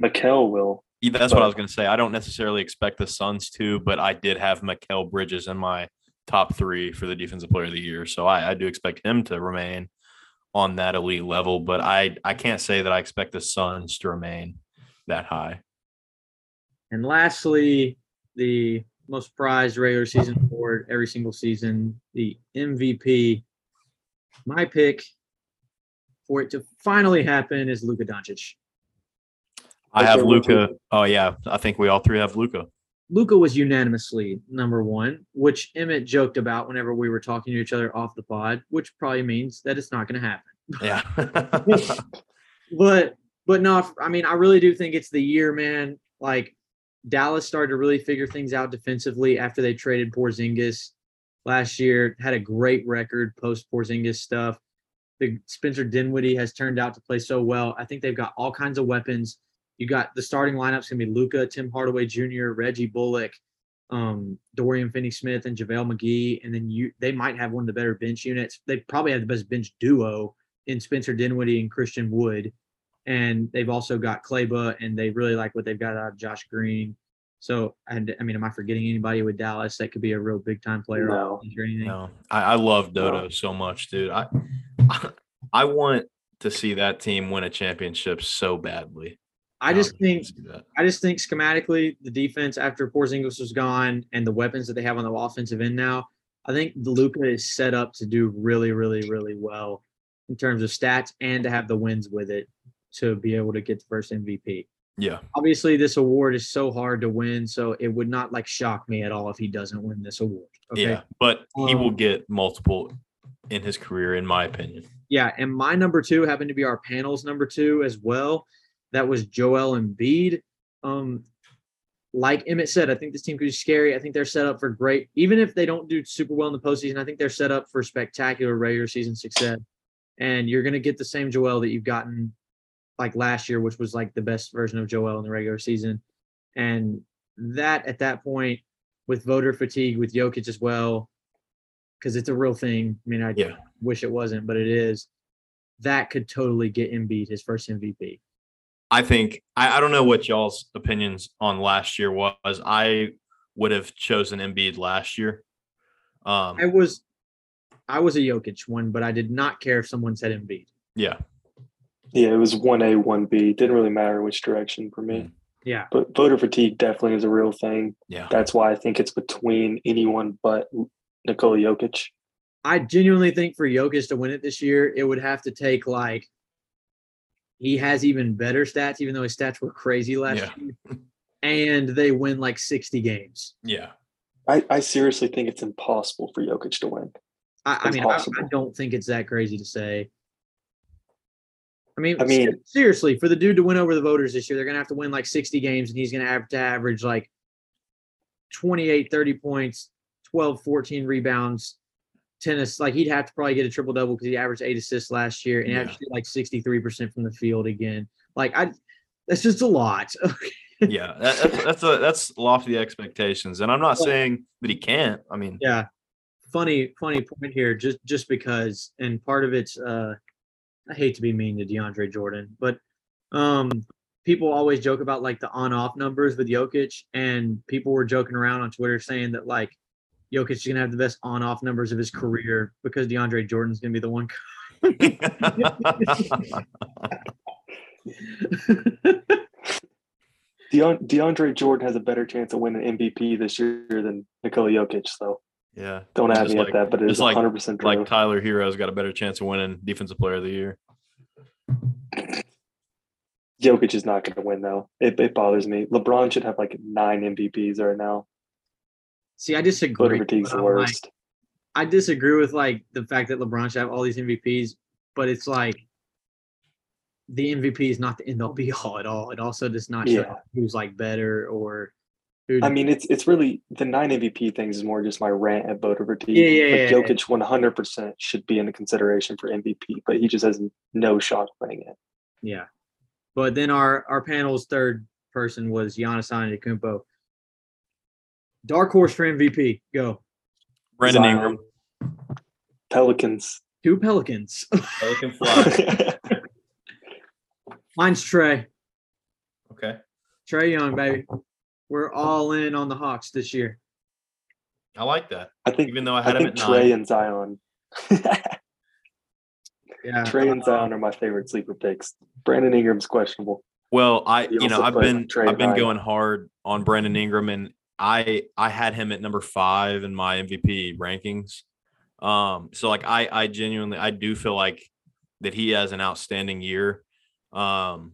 Mikal will. That's what I was going to say. I don't necessarily expect the Suns to, but I did have Mikal Bridges in my top three for the defensive player of the year. So I, I do expect him to remain on that elite level, but I, I can't say that I expect the Suns to remain that high. And lastly, the most prized regular season award every single season, the MVP. My pick for it to finally happen is Luka Doncic. I have Luka. Oh yeah, I think we all three have Luka. Luka was unanimously number one, which Emmett joked about whenever we were talking to each other off the pod, which probably means that it's not going to happen. Yeah. *laughs* *laughs* But but no, I mean, I really do think it's the year, man. Like Dallas started to really figure things out defensively after they traded Porzingis last year. Had a great record post Porzingis stuff. The Spencer Dinwiddie has turned out to play so well. I think they've got all kinds of weapons. You got the starting lineup's gonna be Luka, Tim Hardaway Jr., Reggie Bullock, um, Dorian Finney-Smith, and JaVale McGee. And then you they might have one of the better bench units. They probably have the best bench duo in Spencer Dinwiddie and Christian Wood. And they've also got Kleber, and they really like what they've got out of Josh Green. So, and I mean, am I forgetting anybody with Dallas that could be a real big time player No. or anything? no, I, I love Dodo so much, dude. I *laughs* I want to see that team win a championship so badly. I just Um, think. I just think schematically, the defense after Porzingis was gone and the weapons that they have on the offensive end now, I think the Luka is set up to do really, really, really well in terms of stats and to have the wins with it to be able to get the first MVP. Yeah, Obviously, this award is so hard to win, so it would not like shock me at all if he doesn't win this award. Okay. yeah, but he will Um, get multiple in his career, in my opinion. Yeah, and my number two happened to be our panel's number two as well. That was Joel Embiid. Um, like Emmett said, I think this team could be scary. I think they're set up for great, even if they don't do super well in the postseason. I think they're set up for spectacular regular season success. And you're going to get the same Joel that you've gotten like last year, which was like the best version of Joel in the regular season. And that at that point, with voter fatigue, with Jokic as well, because it's a real thing. I mean, I Yeah. wish it wasn't, but it is. That could totally get Embiid his first MVP. I think I, I don't know what y'all's opinions on last year was. I would have chosen Embiid last year. Um, I was, I was a Jokic one, but I did not care if someone said Embiid. yeah, Yeah, it was one A, one B. Didn't really matter which direction for me. Mm. Yeah, But voter fatigue definitely is a real thing. yeah, That's why I think it's between anyone but Nikola Jokic. I genuinely think for Jokic to win it this year, it would have to take like he has even better stats, even though his stats were crazy last Yeah. year, and they win like sixty games. yeah. I, I seriously think it's impossible for Jokic to win. I, I mean, I, I don't think it's that crazy to say. I mean, I mean- seriously, for the dude to win over the voters this year, they're gonna have to win like 60 games, and he's gonna have to average like 28, 30 points, 12, 14 rebounds, tennis. Like he'd have to probably get a triple double because he averaged eight assists last year and Yeah. averaged like 63% from the field again. Like I that's just a lot. *laughs* yeah, that, that's that's a, that's lofty expectations, and I'm not saying that he can't. I mean, yeah funny funny point here just just because and part of it's uh i hate to be mean to deandre jordan but um people always joke about like the on off numbers with Jokic and people were joking around on twitter saying that like Jokic is gonna have the best on off numbers of his career because deandre jordan's gonna be the one *laughs* Deon, DeAndre Jordan has a better chance of winning MVP this year than Nikola Jokic, though. yeah, Don't add Just me like- at that, but it's like- 100% true. like Tyler Herro's got a better chance of winning Defensive Player of the Year. Jokic is not going to win, though. It, it bothers me. LeBron should have like nine MVPs right now. See i disagree fatigue's the I'm like- worst. I disagree with like the fact that LeBron should have all these MVPs, but it's like the MVP is not the end all be all at all. It also does not show Yeah. who's like better or who. I mean, it's it's really the nine MVP things is more just my rant at voter fatigue. Yeah, yeah, like yeah. Jokic 100% should be in the consideration for MVP, but he just has no shot winning it. yeah, but then our our panel's third person was Giannis Antetokounmpo. Dark horse for MVP. Go Brandon Zion. Ingram, Pelicans. two Pelicans. *laughs* Pelican fly. *laughs* Mine's Trae. okay, Trae Young, baby. We're all in on the Hawks this year. I like that. I think Even though I I had him think at Trae nine. and Zion. Yeah, *laughs* Trae and Zion are my favorite sleeper picks. Brandon Ingram's questionable. Well, I You you know I've been I've been going hard on Brandon Ingram, and I I had him at number five in my MVP rankings. Um, so like I I genuinely I do feel like that he has an outstanding year. Um,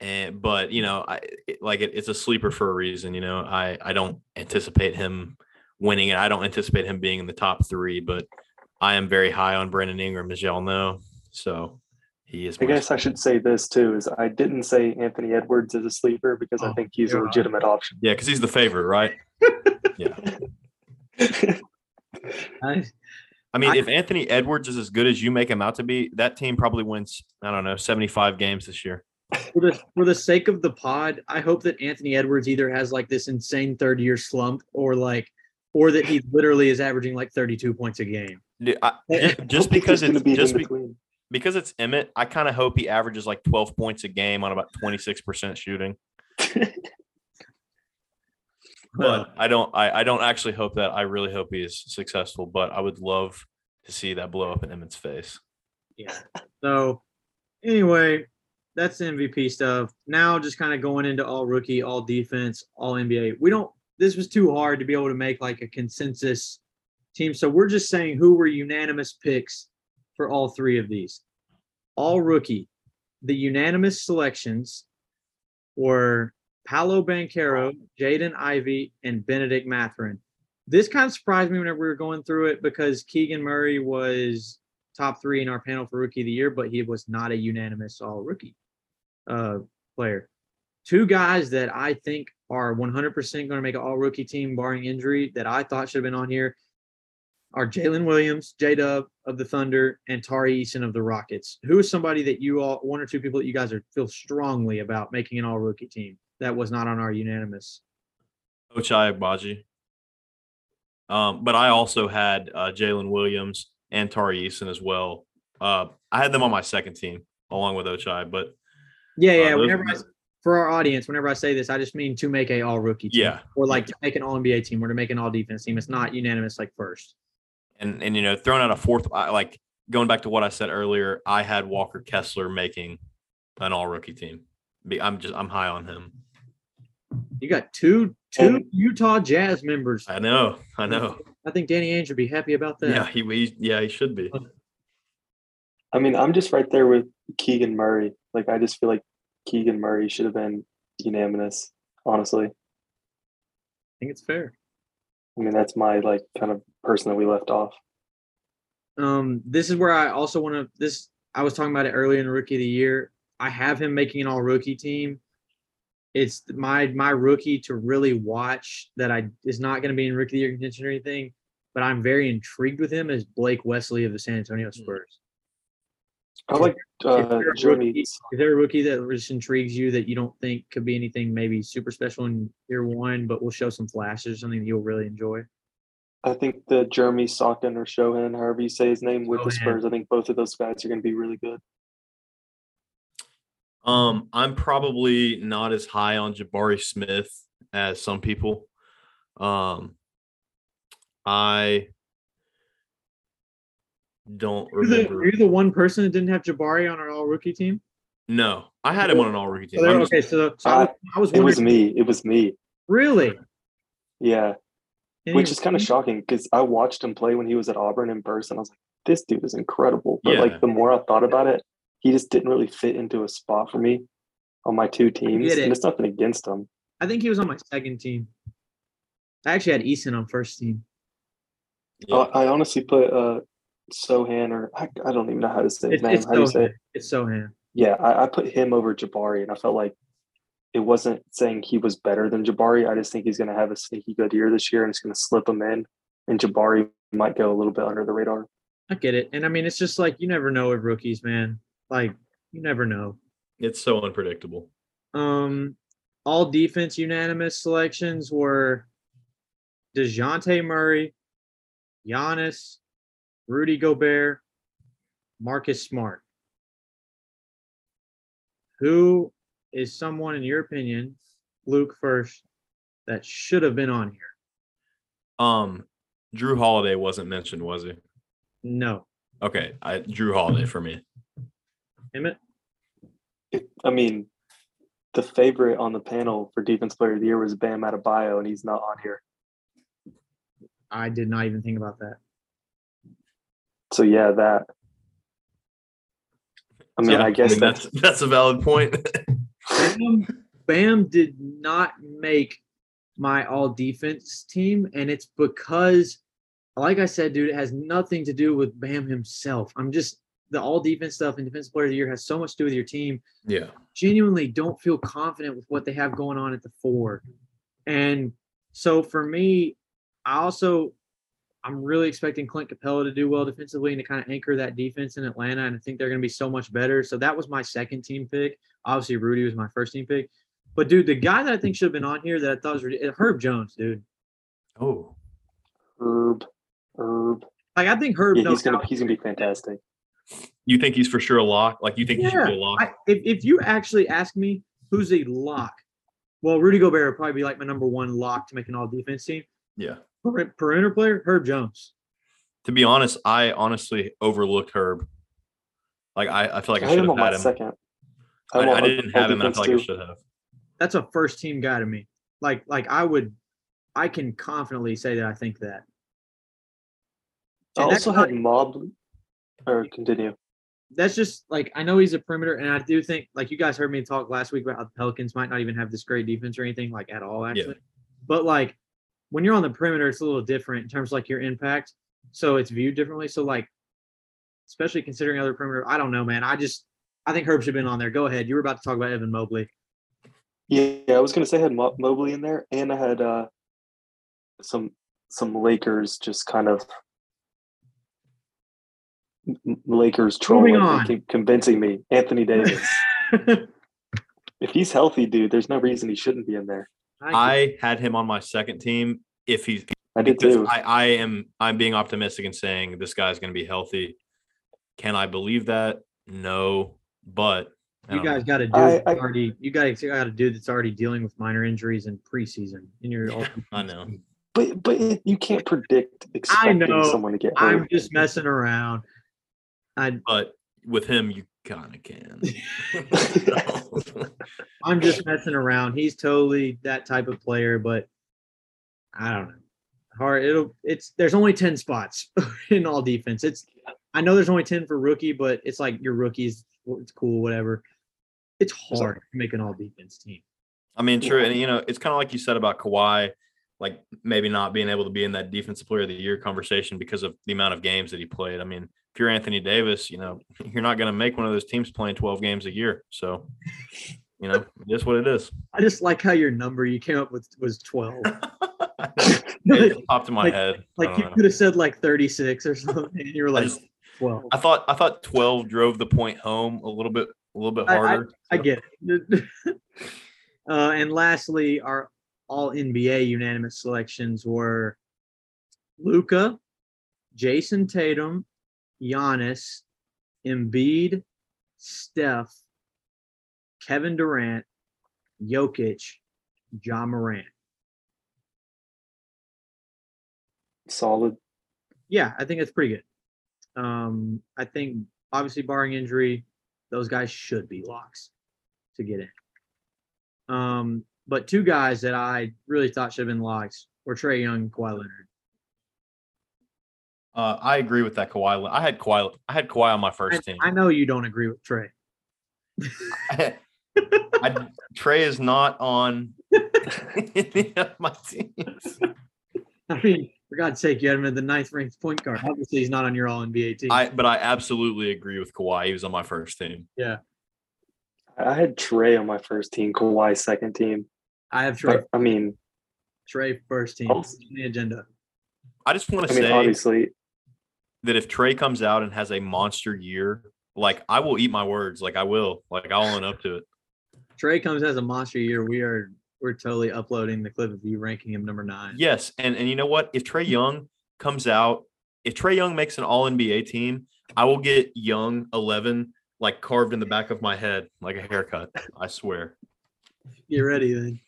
and but you know I it, like it, it's a sleeper for a reason. You know I I don't anticipate him winning it. I don't anticipate him being in the top three, but I am very high on Brandon Ingram, as y'all know. So he is. I guess I should say this too: is I didn't say Anthony Edwards is a sleeper because I Oh, think he's a God. legitimate option. Yeah, because he's the favorite, right? *laughs* Yeah. I, I mean, I- if Anthony Edwards is as good as you make him out to be, that team probably wins, I don't know, 75 games this year. for the for the sake of the pod, I hope that Anthony Edwards either has like this insane third year slump or like or that he literally is averaging like 32 points a game. Dude, I- just because it's be just in be, between. Because it's Emmett, I kind of hope he averages like 12 points a game on about 26% shooting. *laughs* But I don't I, I don't actually hope that. I really hope he is successful, but I would love to see that blow up in Emmett's face. Yeah. So anyway, that's the MVP stuff. Now just kind of going into all rookie, all defense, all NBA. We don't this was too hard to be able to make like a consensus team. So we're just saying who were unanimous picks for all three of these. All rookie. The unanimous selections were Paolo Banchero, Jaden Ivey, and Bennedict Mathurin. This kind of surprised me whenever we were going through it because Keegan Murray was top three in our panel for rookie of the year, but he was not a unanimous all rookie uh, player. Two guys that I think are 100% going to make an all rookie team, barring injury, that I thought should have been on here are Jalen Williams, J Dub of the Thunder, and Tari Eason of the Rockets. Who is somebody that you all, one or two people that you guys are feel strongly about making an all rookie team that was not on our unanimous? Ochai Agbaji. Um, but I also had uh, Jalen Williams and Tari Eason as well. Uh, I had them on my second team along with Ochai, but Yeah, Uh, yeah. those- whenever I, for our audience, whenever I say this, I just mean to make a all rookie team. Yeah. Or like to make an all NBA team or to make an all defense team. It's not unanimous like first. And and you know throwing out a fourth I- like going back to what I said earlier, I had Walker Kessler making an all rookie team. I'm just I'm high on him. You got two two oh. Utah Jazz members. I know, I know. I think Danny Ainge would be happy about that. Yeah, he, he yeah he should be. I mean, I'm just right there with Keegan Murray. Like, I just feel like Keegan Murray should have been unanimous. Honestly, I think it's fair. I mean, that's my like kind of person that we left off. Um, this is where I also want to. This I was talking about it earlier in rookie of the year. I have him making an all rookie team. It's my my rookie to really watch that I is not going to be in rookie of the year contention or anything, but I'm very intrigued with him as Blake Wesley of the San Antonio Spurs. I like Is uh, there a Jeremy. rookie- is there a rookie that just intrigues you that you don't think could be anything maybe super special in year one, but will show some flashes, something that you'll really enjoy? I think the Jeremy Sochan or Sochan, however you say his name, with the Sochan. Spurs. I think both of those guys are going to be really good. Um, I'm probably not as high on Jabari Smith as some people. Um, I don't You're the, you're the one person that didn't have Jabari on our all rookie team. No, I had him on an all rookie team. there- okay, so, so I was, I was It was me. It was me. really, Yeah, Any which is kind of shocking because I watched him play when he was at Auburn in person. I was like, this dude is incredible. But Yeah. like the more I thought about it, he just didn't really fit into a spot for me on my two teams. it. And it's nothing against him. I think he was on my second team. I actually had Eason on first team. Yeah. I, I honestly put uh Sochan or I, I don't even know how to say his It's, name. it's How do you say Sochan. it? It's Sochan. Yeah, I, I put him over Jabari, and I felt like it wasn't saying he was better than Jabari. I just think he's going to have a sneaky good year this year, and it's going to slip him in. And Jabari might go a little bit under the radar. I get it, and I mean, it's just like you never know with rookies, man. Like you never know. It's so unpredictable. Um, all defense unanimous selections were Dejounte Murray, Giannis, Rudy Gobert, Marcus Smart. Who is someone, in your opinion, Luke first, that should have been on here? Um, Jrue Holiday wasn't mentioned, was he? No. Okay, I Jrue Holiday for me. Emmett? It, I mean, the favorite on the panel for defense player of the year was Bam Adebayo, and he's not on here. I did not even think about that. So yeah, that. I mean, Yeah, I guess that's that's that's a valid point. Bam, Bam did not make my all defense team, and it's because, like I said, dude, it has nothing to do with Bam himself. I'm just the all defense stuff and defense player of the year has so much to do with your team. yeah. Genuinely don't feel confident with what they have going on at the four, and so for me, I also I'm really expecting Clint Capela to do well defensively and to kind of anchor that defense in Atlanta. And I think they're going to be so much better. So that was my second team pick. Obviously, Rudy was my first team pick. But dude, the guy that I think should have been on here that I thought was ridiculous, uh, Herb Jones, dude. Oh, Herb. Herb. Like I think Herb Yeah, knows he's gonna how- he's gonna be fantastic. you think he's for sure a lock? Like you think he should Yeah, be a lock? I, if, if you actually ask me who's a lock, well, Rudy Gobert would probably be like my number one lock to make an all defense team. yeah. Per- Perimeter player, Herb Jones. To be honest, I honestly overlooked Herb. Like I, I feel like I I, should have had him. second. I, I'm I didn't have him, and I defense feel like I should have. That's a first team guy to me. Like like I would, I can confidently say that I think that. I And that's also not- had Mobley. Or continue. that's just like I know he's a perimeter, and I do think like you guys heard me talk last week about the Pelicans might not even have this great defense or anything like at all, actually. But like when you're on the perimeter, it's a little different in terms of like your impact, so it's viewed differently. So like, especially considering other perimeter, I don't know, man. I just I think Herb should have been on there. Go ahead. You were about to talk about Evan Mobley. Yeah, I was gonna say I had Mo- Mobley in there, and I had uh some some Lakers just kind of Lakers trolling convincing me. Anthony *laughs* Davis. if he's healthy, dude, there's no reason he shouldn't be in there. I had him on my second team. If he's I did because too. I, I am I'm being optimistic and saying this guy's going to be healthy. Can I believe that? No, but you guys got a dude I- I- already you guys got a dude that's already dealing with minor injuries in preseason in your Yeah, I know. but but you can't predict expecting know. someone to get I'm just messing around. I but with him you kind of can. *laughs* I'm just messing around. He's totally that type of player, but I don't know. Hard. It'll. It's there's only ten spots *laughs* in all defense. It's. I know there's only ten for rookie, but it's like your rookies. It's cool, whatever. It's hard to make an all defense team. I mean, true, and you know, it's kind of like you said about Kawhi, like maybe not being able to be in that defensive player of the year conversation because of the amount of games that he played. I mean, if you're Anthony Davis, you know, *laughs* you're not going to make one of those teams playing 12 games a year. So, you know, it is what it is. I just like how your number you came up with was twelve. *laughs* *laughs* it popped in my Like- head. Like you know. could have said like thirty six or something, and you were I like just- twelve. I thought I thought 12 drove the point home a little bit a little bit I- I- harder. I so- get it. uh, and lastly, our all NBA unanimous selections were Luka, Jayson Tatum, Giannis, Embiid, Steph, Kevin Durant, Jokic, Ja Morant. Solid. Yeah, I think that's pretty good. Um, I think obviously barring injury, those guys should be locks to get in. Um, but two guys that I really thought should have been locks were Trae Young and Kawhi Leonard. Uh, I agree with that Kawhi. I had Kawhi. I had Kawhi on my I, first team. I know you don't agree with Trae. *laughs* I, Trae is not on *laughs* any of my teams. I mean, for God's sake, you had him at the ninth ranked point guard. Obviously, he's not on your all NBA team. I but I absolutely agree with Kawhi. He was on my first team. Yeah, I had Trae on my first team, Kawhi second team. I have Trae. But I mean, Trae first team Oh. On the agenda. I just want to I to mean, say obviously, that if Trae comes out and has a monster year, like I will eat my words. Like I will. Like I'll own up to it. Trae comes as a monster year. We are we're totally uploading the clip of you ranking him number nine. Yes, and and you know what? If Trae Young comes out, if Trae Young makes an All NBA team, I will get Young eleven like carved in the back of my head like a haircut. I swear. Get ready then.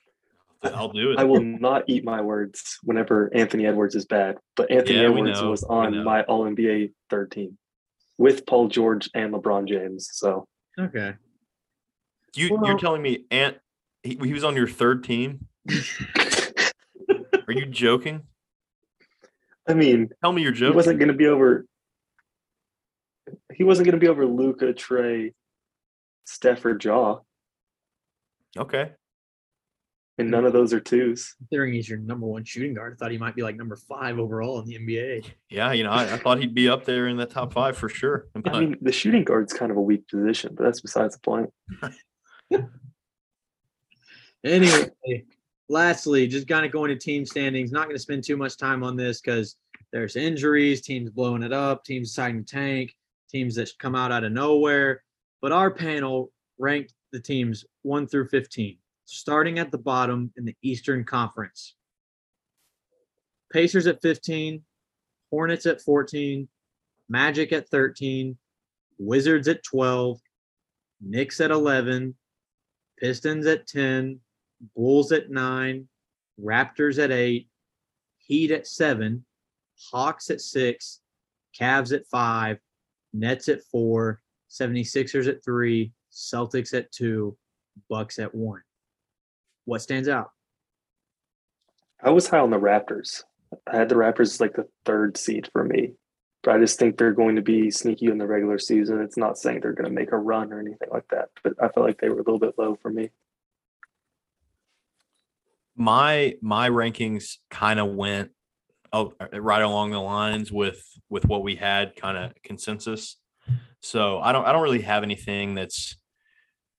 I'll do it. I will not eat my words whenever Anthony Edwards is bad. But Anthony Yeah, Edwards was on my All NBA third team with Paul George and LeBron James. So Okay. You Well- you're telling me Ant he, he was on your third team. *laughs* Are you joking? I mean, Tell me you're he wasn't going to be over. He wasn't going to be over Luka, Trae, Steph, or Ja, Okay. And none of those are twos. Considering he's your number one shooting guard, I thought he might be like number five overall in the NBA. Yeah, you know, I, I thought he'd be up there in the top five for sure. I mean, the shooting guard's kind of a weak position, but that's besides the point. *laughs* Anyway, lastly, just kind of going to team standings. Not going to spend too much time on this because there's injuries, teams blowing it up, teams deciding to tank, teams that come out out of nowhere. But our panel ranked the teams one through 15, starting at the bottom in the Eastern Conference. Pacers at 15, Hornets at 14, Magic at 13, Wizards at 12, Knicks at 11, Pistons at 10, Bulls at 9, Raptors at 8, Heat at 7, Hawks at 6, Cavs at 5, Nets at 4, 76ers at 3, Celtics at 2, Bucks at 1. What stands out? I was high on the Raptors. I had the Raptors as like the third seed for me, but I just think they're going to be sneaky in the regular season. It's not saying they're going to make a run or anything like that, but I felt like they were a little bit low for me. my my rankings kind of went oh, right along the lines with with what we had kind of consensus. So I don't I don't really have anything that's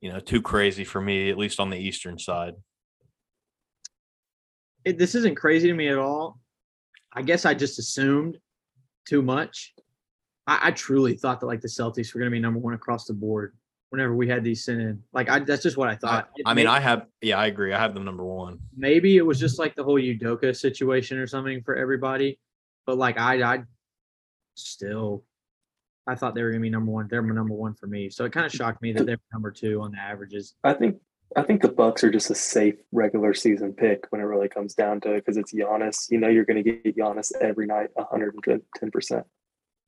you know too crazy for me at least on the eastern side. It, this isn't crazy to me at all. I guess I just assumed too much. I, I truly thought that like the Celtics were going to be number one across the board whenever we had these sent in. Like I, that's just what I I, thought. It I mean may- I have yeah I agree I have them number one. maybe it was just like the whole Udoka situation or something for everybody. But like I I still I thought they were gonna be number one. They're number one for me. So it kind of shocked me that they're number two on the averages. I think I think the Bucks are just a safe regular season pick when it really comes down to it because it's Giannis. You know you're going to get Giannis every night, 110 percent.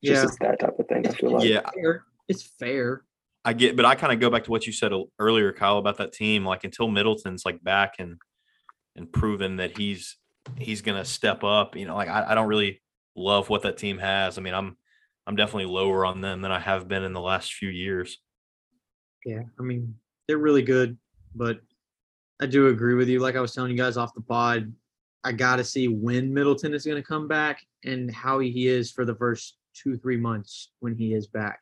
Just Yeah. as that type of thing. I feel like. Yeah, Fair. It's fair. I get, but I kind of go back to what you said earlier, Kyle, about that team. Like until Middleton's like back and and proven that he's he's gonna step up. You know, like I, I don't really love what that team has. I mean, I'm I'm definitely lower on them than I have been in the last few years. Yeah. I mean, they're really good, but I do agree with you. Like I was telling you guys off the pod, I gotta see when Middleton is gonna come back and how he is for the first two, three months when he is back.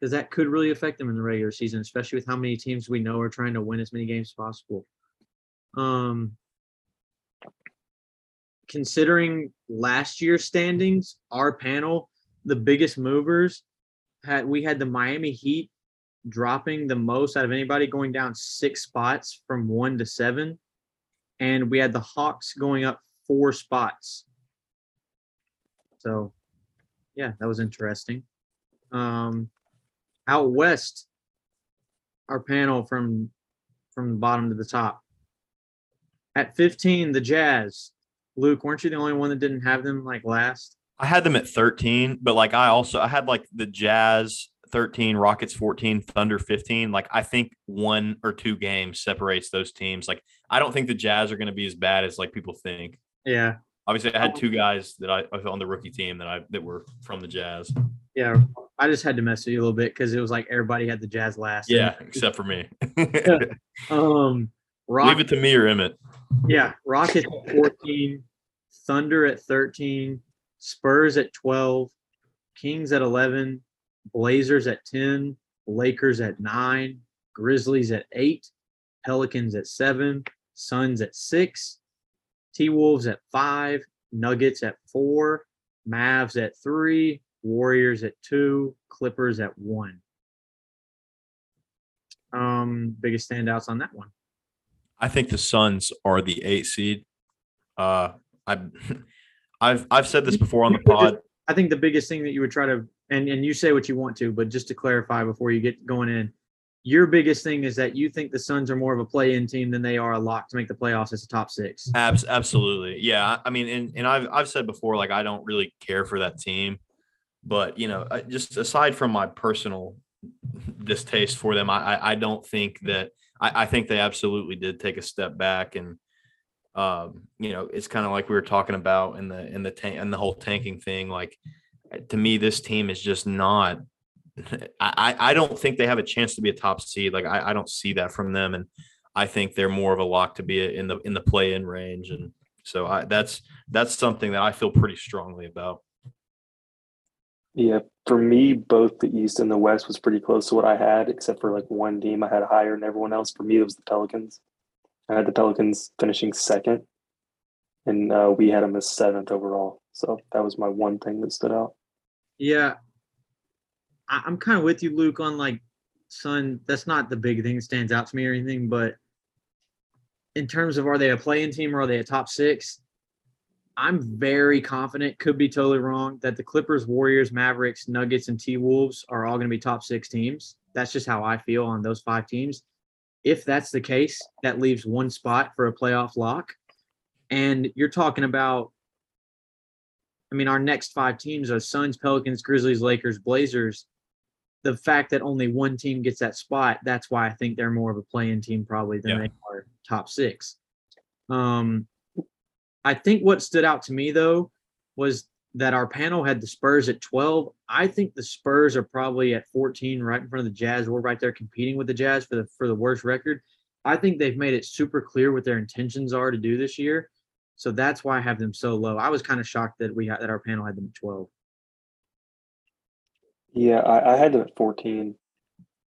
Because that could really affect them in the regular season, especially with how many teams we know are trying to win as many games as possible. Um considering last year's standings, our panel, the biggest movers had we had the Miami Heat dropping the most out of anybody, going down six spots from one to seven. And we had the Hawks going up four spots. So, yeah, that was interesting. Um, out west, our panel from from the bottom to the top. At 15, the Jazz. Luke, weren't you the only one that didn't have them like last? I had them at 13, but like I also I had like the Jazz 13, Rockets 14, Thunder 15. Like I think one or two games separates those teams. Like I don't think the Jazz are going to be as bad as like people think. Yeah, Obviously, I had two guys that I on the rookie team that I that were from the Jazz. yeah. I just had to mess with you a little bit because it was like everybody had the Jazz last. and- Yeah, *laughs* except for me. *laughs* Um, Rock, Leave it to me or Emmett. yeah, Rockets at 14, Thunder at 13, Spurs at 12, Kings at 11, Blazers at 10, Lakers at 9, Grizzlies at 8, Pelicans at 7, Suns at 6, T Wolves at 5, Nuggets at 4, Mavs at 3, Warriors at 2, Clippers at 1. Um, biggest standouts on that one. I think the Suns are the eight seed. Uh, I, *laughs* I've I've said this before on the pod. I think the biggest thing that you would try to and and you say what you want to, but just to clarify before you get going in, your biggest thing is that you think the Suns are more of a play-in team than they are a lock to make the playoffs as a top six. Abs- absolutely. Yeah. I- mean, and, and I've, I've said before, like, I don't really care for that team, but, you know, just aside from my personal distaste for them, I, I- I don't think that I, I think they absolutely did take a step back and um, you know, it's kind of like we were talking about in the in the tank and the whole tanking thing. Like to me, this team is just not. I I don't think they have a chance to be a top seed. Like I, I don't see that from them, and I think they're more of a lock to be in the in the play in range. And so I, that's that's something that I feel pretty strongly about. Yeah, for me, both the East and the West was pretty close to what I had, except for like one team I had higher than everyone else. For me, it was the Pelicans. I had the Pelicans finishing second, and uh, we had them as seventh overall. So that was my one thing that stood out. Yeah, I, I'm kind of with you, Luke, on like Sun. That's not the big thing that stands out to me or anything, but in terms of are they a play-in team or are they a top six? I'm very confident, could be totally wrong, that the Clippers, Warriors, Mavericks, Nuggets, and T Wolves are all going to be top six teams. That's just how I feel on those five teams. If that's the case, that leaves one spot for a playoff lock. And you're talking about, I mean, our next five teams are Suns, Pelicans, Grizzlies, Lakers, Blazers. The fact that only one team gets that spot, that's why I think they're more of a play-in team probably than Yeah. they are top six. Um, I think what stood out to me though was that our panel had the Spurs at 12. I think the Spurs are probably at 14, right in front of the Jazz. We're right there competing with the Jazz for the for the worst record. I think they've made it super clear what their intentions are to do this year. So that's why I have them so low. I was kind of shocked that we had that our panel had them at 12. Yeah, I, I had them at 14.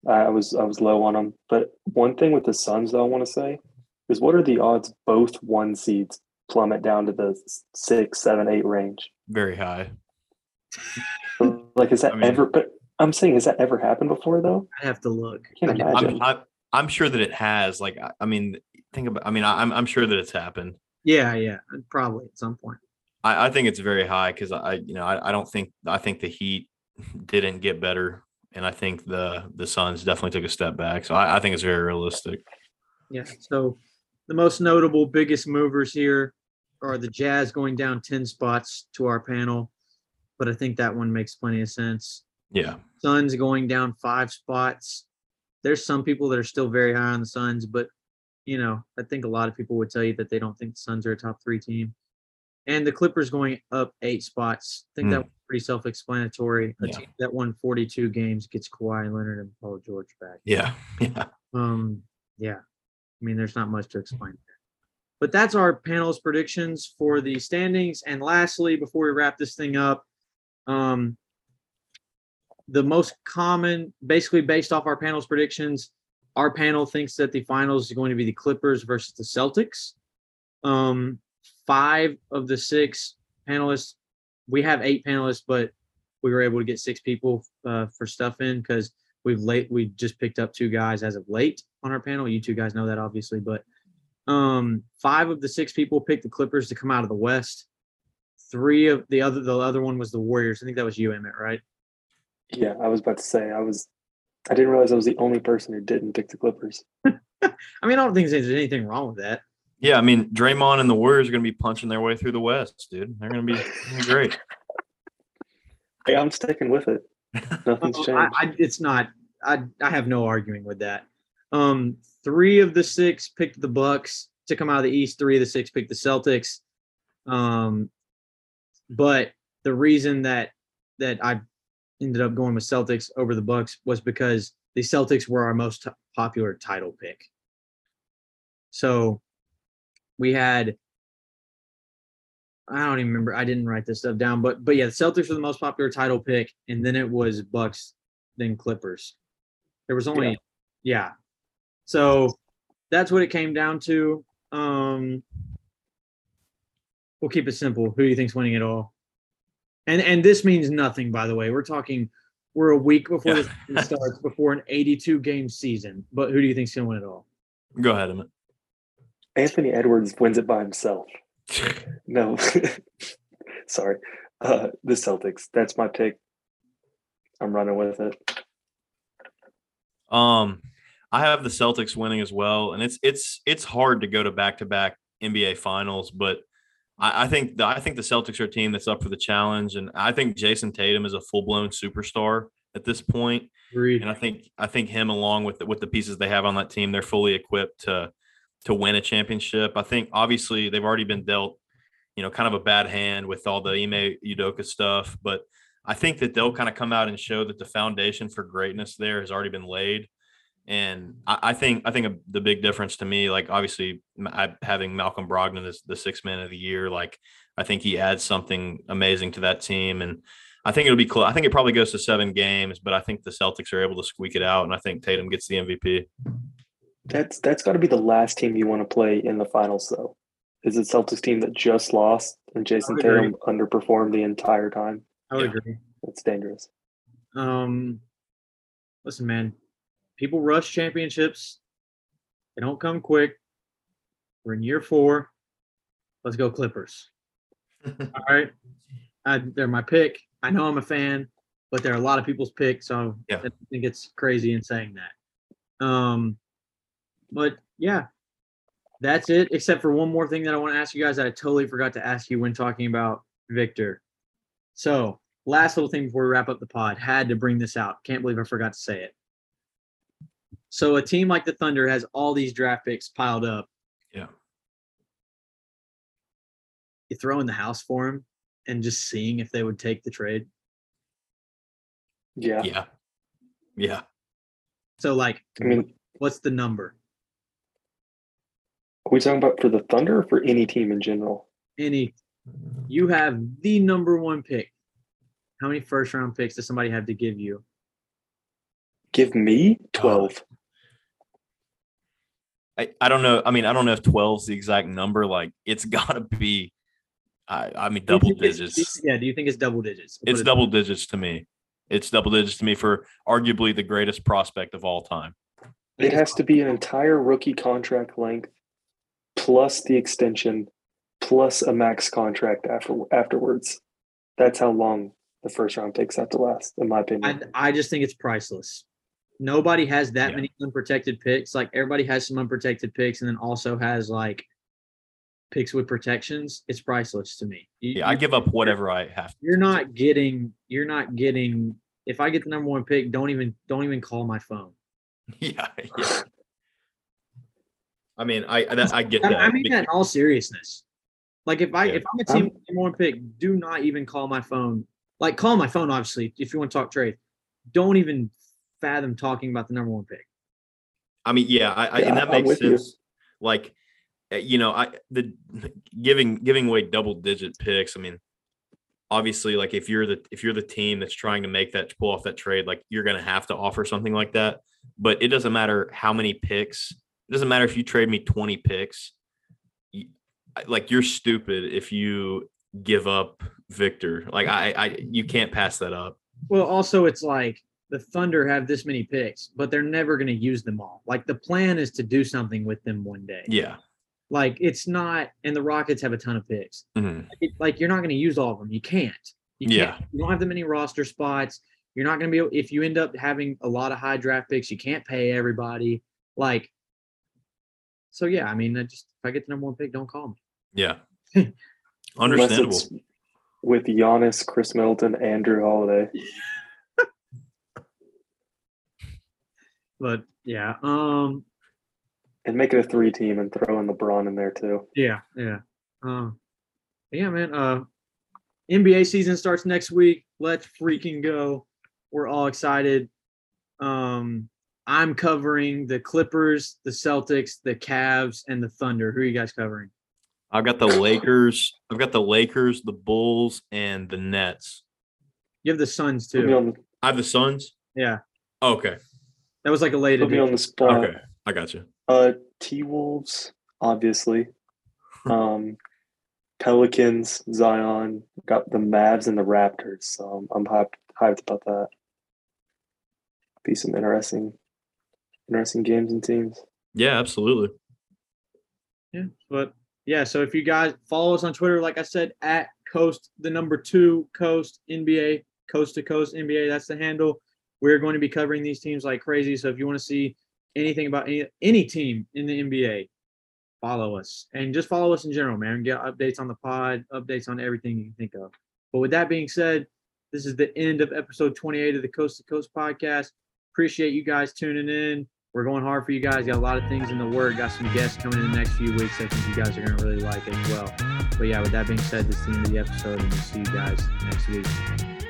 I was I was low on them. But one thing with the Suns, though, I want to say is what are the odds both one seeds plummet down to the six, seven, eight range? Very high. *laughs* Like, has that I mean- ever? But I'm saying, has that ever happened before, though? I have to look. I can't I- imagine. I'm, I'm I'm sure that it has. Like I, I mean, think about. I mean, I, I'm I'm sure that it's happened. Yeah, yeah, probably at some point. I, I think it's very high because I, you know, I, I don't think I think the Heat *laughs* didn't get better, and I think the the Suns definitely took a step back. So I, I think it's very realistic. Yeah. So the most notable, biggest movers here are the Jazz going down 10 spots to our panel, but I think that one makes plenty of sense. Yeah, Suns going down five spots. There's some people that are still very high on the Suns, but you know, I think a lot of people would tell you that they don't think the Suns are a top three team. And the Clippers going up eight spots. I think that was pretty self-explanatory. A Yeah. team that won 42 games gets Kawhi Leonard and Paul George back. yeah, *laughs* yeah. Um, yeah. I mean, there's not much to explain there. But that's our panel's predictions for the standings. And lastly, before we wrap this thing up, um, the most common, basically based off our panel's predictions, our panel thinks that the finals is going to be the Clippers versus the Celtics. Um, five of the six panelists, we have eight panelists, but we were able to get six people uh, for stuff in because we've late we just picked up two guys as of late on our panel. You two guys know that obviously, but um, five of the six people picked the Clippers to come out of the West. Three of the other, the other one was the Warriors. I think that was you, Emmett, right? Yeah, I was about to say I was. I didn't realize I was the only person who didn't pick the Clippers. *laughs* I mean, I don't think there's anything wrong with that. Yeah, I mean, Draymond and the Warriors are going to be punching their way through the West, dude. They're going to be, be great. *laughs* Hey, I'm sticking with it. *laughs* Nothing's Oh, changed. I, I, it's not. I I have no arguing with that. Um, three of the six picked the Bucks to come out of the East. Three of the six picked the Celtics. Um, but the reason that that I ended up going with Celtics over the Bucks was because the Celtics were our most t- popular title pick. So we had I don't even remember. I didn't write this stuff down, but but yeah, the Celtics were the most popular title pick, and then it was Bucks, then Clippers. There was only yeah. So that's what it came down to. Um we'll keep it simple. Who do you think's winning it all? And and this means nothing, by the way. We're talking we're a week before Yeah. the season *laughs* starts, before an 82 game season. But who do you think's gonna win it all? Go ahead, Emmett. Anthony Edwards wins it by himself. *laughs* No, *laughs* sorry. Uh, the Celtics. That's my pick. I'm running with it. Um, I have the Celtics winning as well, and it's it's it's hard to go to back to back NBA finals, but I, I think the, I think the Celtics are a team that's up for the challenge, and I think Jayson Tatum is a full blown superstar. at this point. Agreed. And I think I think him along with the, with the pieces they have on that team, they're fully equipped to to win a championship. I think obviously they've already been dealt, you know, kind of a bad hand with all the Ime Udoka stuff, but I think that they'll kind of come out and show that the foundation for greatness there has already been laid. And I, I think I think the big difference to me, like obviously I, having Malcolm Brogdon as the sixth man of the year, like I think he adds something amazing to that team. And I think it'll be close. I think it probably goes to seven games, but I think the Celtics are able to squeak it out, and I think Tatum gets the MVP. That's that's got to be the last team you want to play in the finals, though. Is it Celtics team that just lost and Jayson Tatum underperformed the entire time? I would yeah. agree. It's dangerous. Um, listen, man, people rush championships. They don't come quick. We're in year four. Let's go Clippers. *laughs* All right. I, they're my pick. I know I'm a fan, but they're a lot of people's picks, so yeah. I think it's crazy in saying that. Um, but yeah, that's it. Except for one more thing that I want to ask you guys that I totally forgot to ask you when talking about Victor. So last little thing before we wrap up the pod, had to bring this out. Can't believe I forgot to say it. So a team like the Thunder has all these draft picks piled up. Yeah. You throw in the house for them and just seeing if they would take the trade. Yeah. Yeah. Yeah. So like I mean what's the number? Are we talking about for the Thunder or for any team in general? Any you have the number one pick. How many first round picks does somebody have to give you? Give me uh, 12. I, I don't know. I mean, I don't know if 12 is the exact number. Like, it's *laughs* got to be I, I mean, double digits. Yeah. Do you think it's double digits? It's it double digits to me. It's double digits to me for arguably the greatest prospect of all time. It has to be an entire rookie contract length plus the extension plus a max contract after afterwards. That's how long the first round picks have to last, in my opinion. I, I just think it's priceless. Nobody has that yeah. many unprotected picks. Like everybody has some unprotected picks, and then also has like picks with protections, it's priceless to me. You, yeah, I give up whatever I have. You're not getting. You're not getting. If I get the number one pick, don't even don't even call my phone. *laughs* Yeah. yeah. I mean, I I, I get that. I mean that in all seriousness. Like if I yeah. if I'm a team number one pick, do not even call my phone. Like call my phone, obviously, if you want to talk trade. Don't even fathom talking about the number one pick. I mean, yeah, I, I and that makes sense. You. Like Eh, you know, I the giving giving away double digit picks. I mean, obviously, like if you're the if you're the team that's trying to make that pull off that trade, like you're gonna have to offer something like that. But it doesn't matter how many picks. It doesn't matter if you trade me 20 picks. You, like you're stupid if you give up Victor. Like I, I, you can't pass that up. Well, also it's like the Thunder have this many picks, but they're never going to use them all. Like the plan is to do something with them one day. Yeah. Like it's not, and the Rockets have a ton of picks. Mm-hmm. Like, like, you're not going to use all of them. You can't. You can't. Yeah. You don't have that many roster spots. You're not going to be if you end up having a lot of high draft picks, you can't pay everybody. Like, so yeah, I mean, I just if I get the number one pick, don't call me. Yeah. *laughs* Understandable. With Giannis, Khris Middleton, and Jrue Holiday. But yeah, um, and make it a three team and throw in LeBron in there too. Yeah, yeah. Um, yeah, man. Uh, NBA season starts next week. Let's freaking go. We're all excited. Um, I'm covering the Clippers, the Celtics, the Cavs, and the Thunder. Who are you guys covering? I've got the Lakers. I've got the Lakers, the Bulls, and the Nets. You have the Suns too. I have the Suns. Yeah. okay. That was like a late. Put me on the spot. Okay, I got you. Uh, T Wolves, obviously. *laughs* Um, Pelicans, Zion, got the Mavs and the Raptors. So I'm, I'm hyped, hyped about that. Be some interesting, interesting games and teams. Yeah, absolutely. Yeah, but yeah. So if you guys follow us on Twitter, like I said, at Coast the number two Coast NBA, Coast to Coast NBA. That's the handle. We're going to be covering these teams like crazy. So if you want to see anything about any any team in the NBA, follow us and just follow us in general, man. Get updates on the pod, updates on everything you can think of. But with that being said, This is the end of episode 28 of the Coast to Coast podcast. Appreciate you guys tuning in. We're going hard for you guys. Got a lot of things in the work. Got some guests coming in the next few weeks. I think you guys are going to really like as well. But yeah, with that being said, this is the end of the episode, and we'll see you guys next week.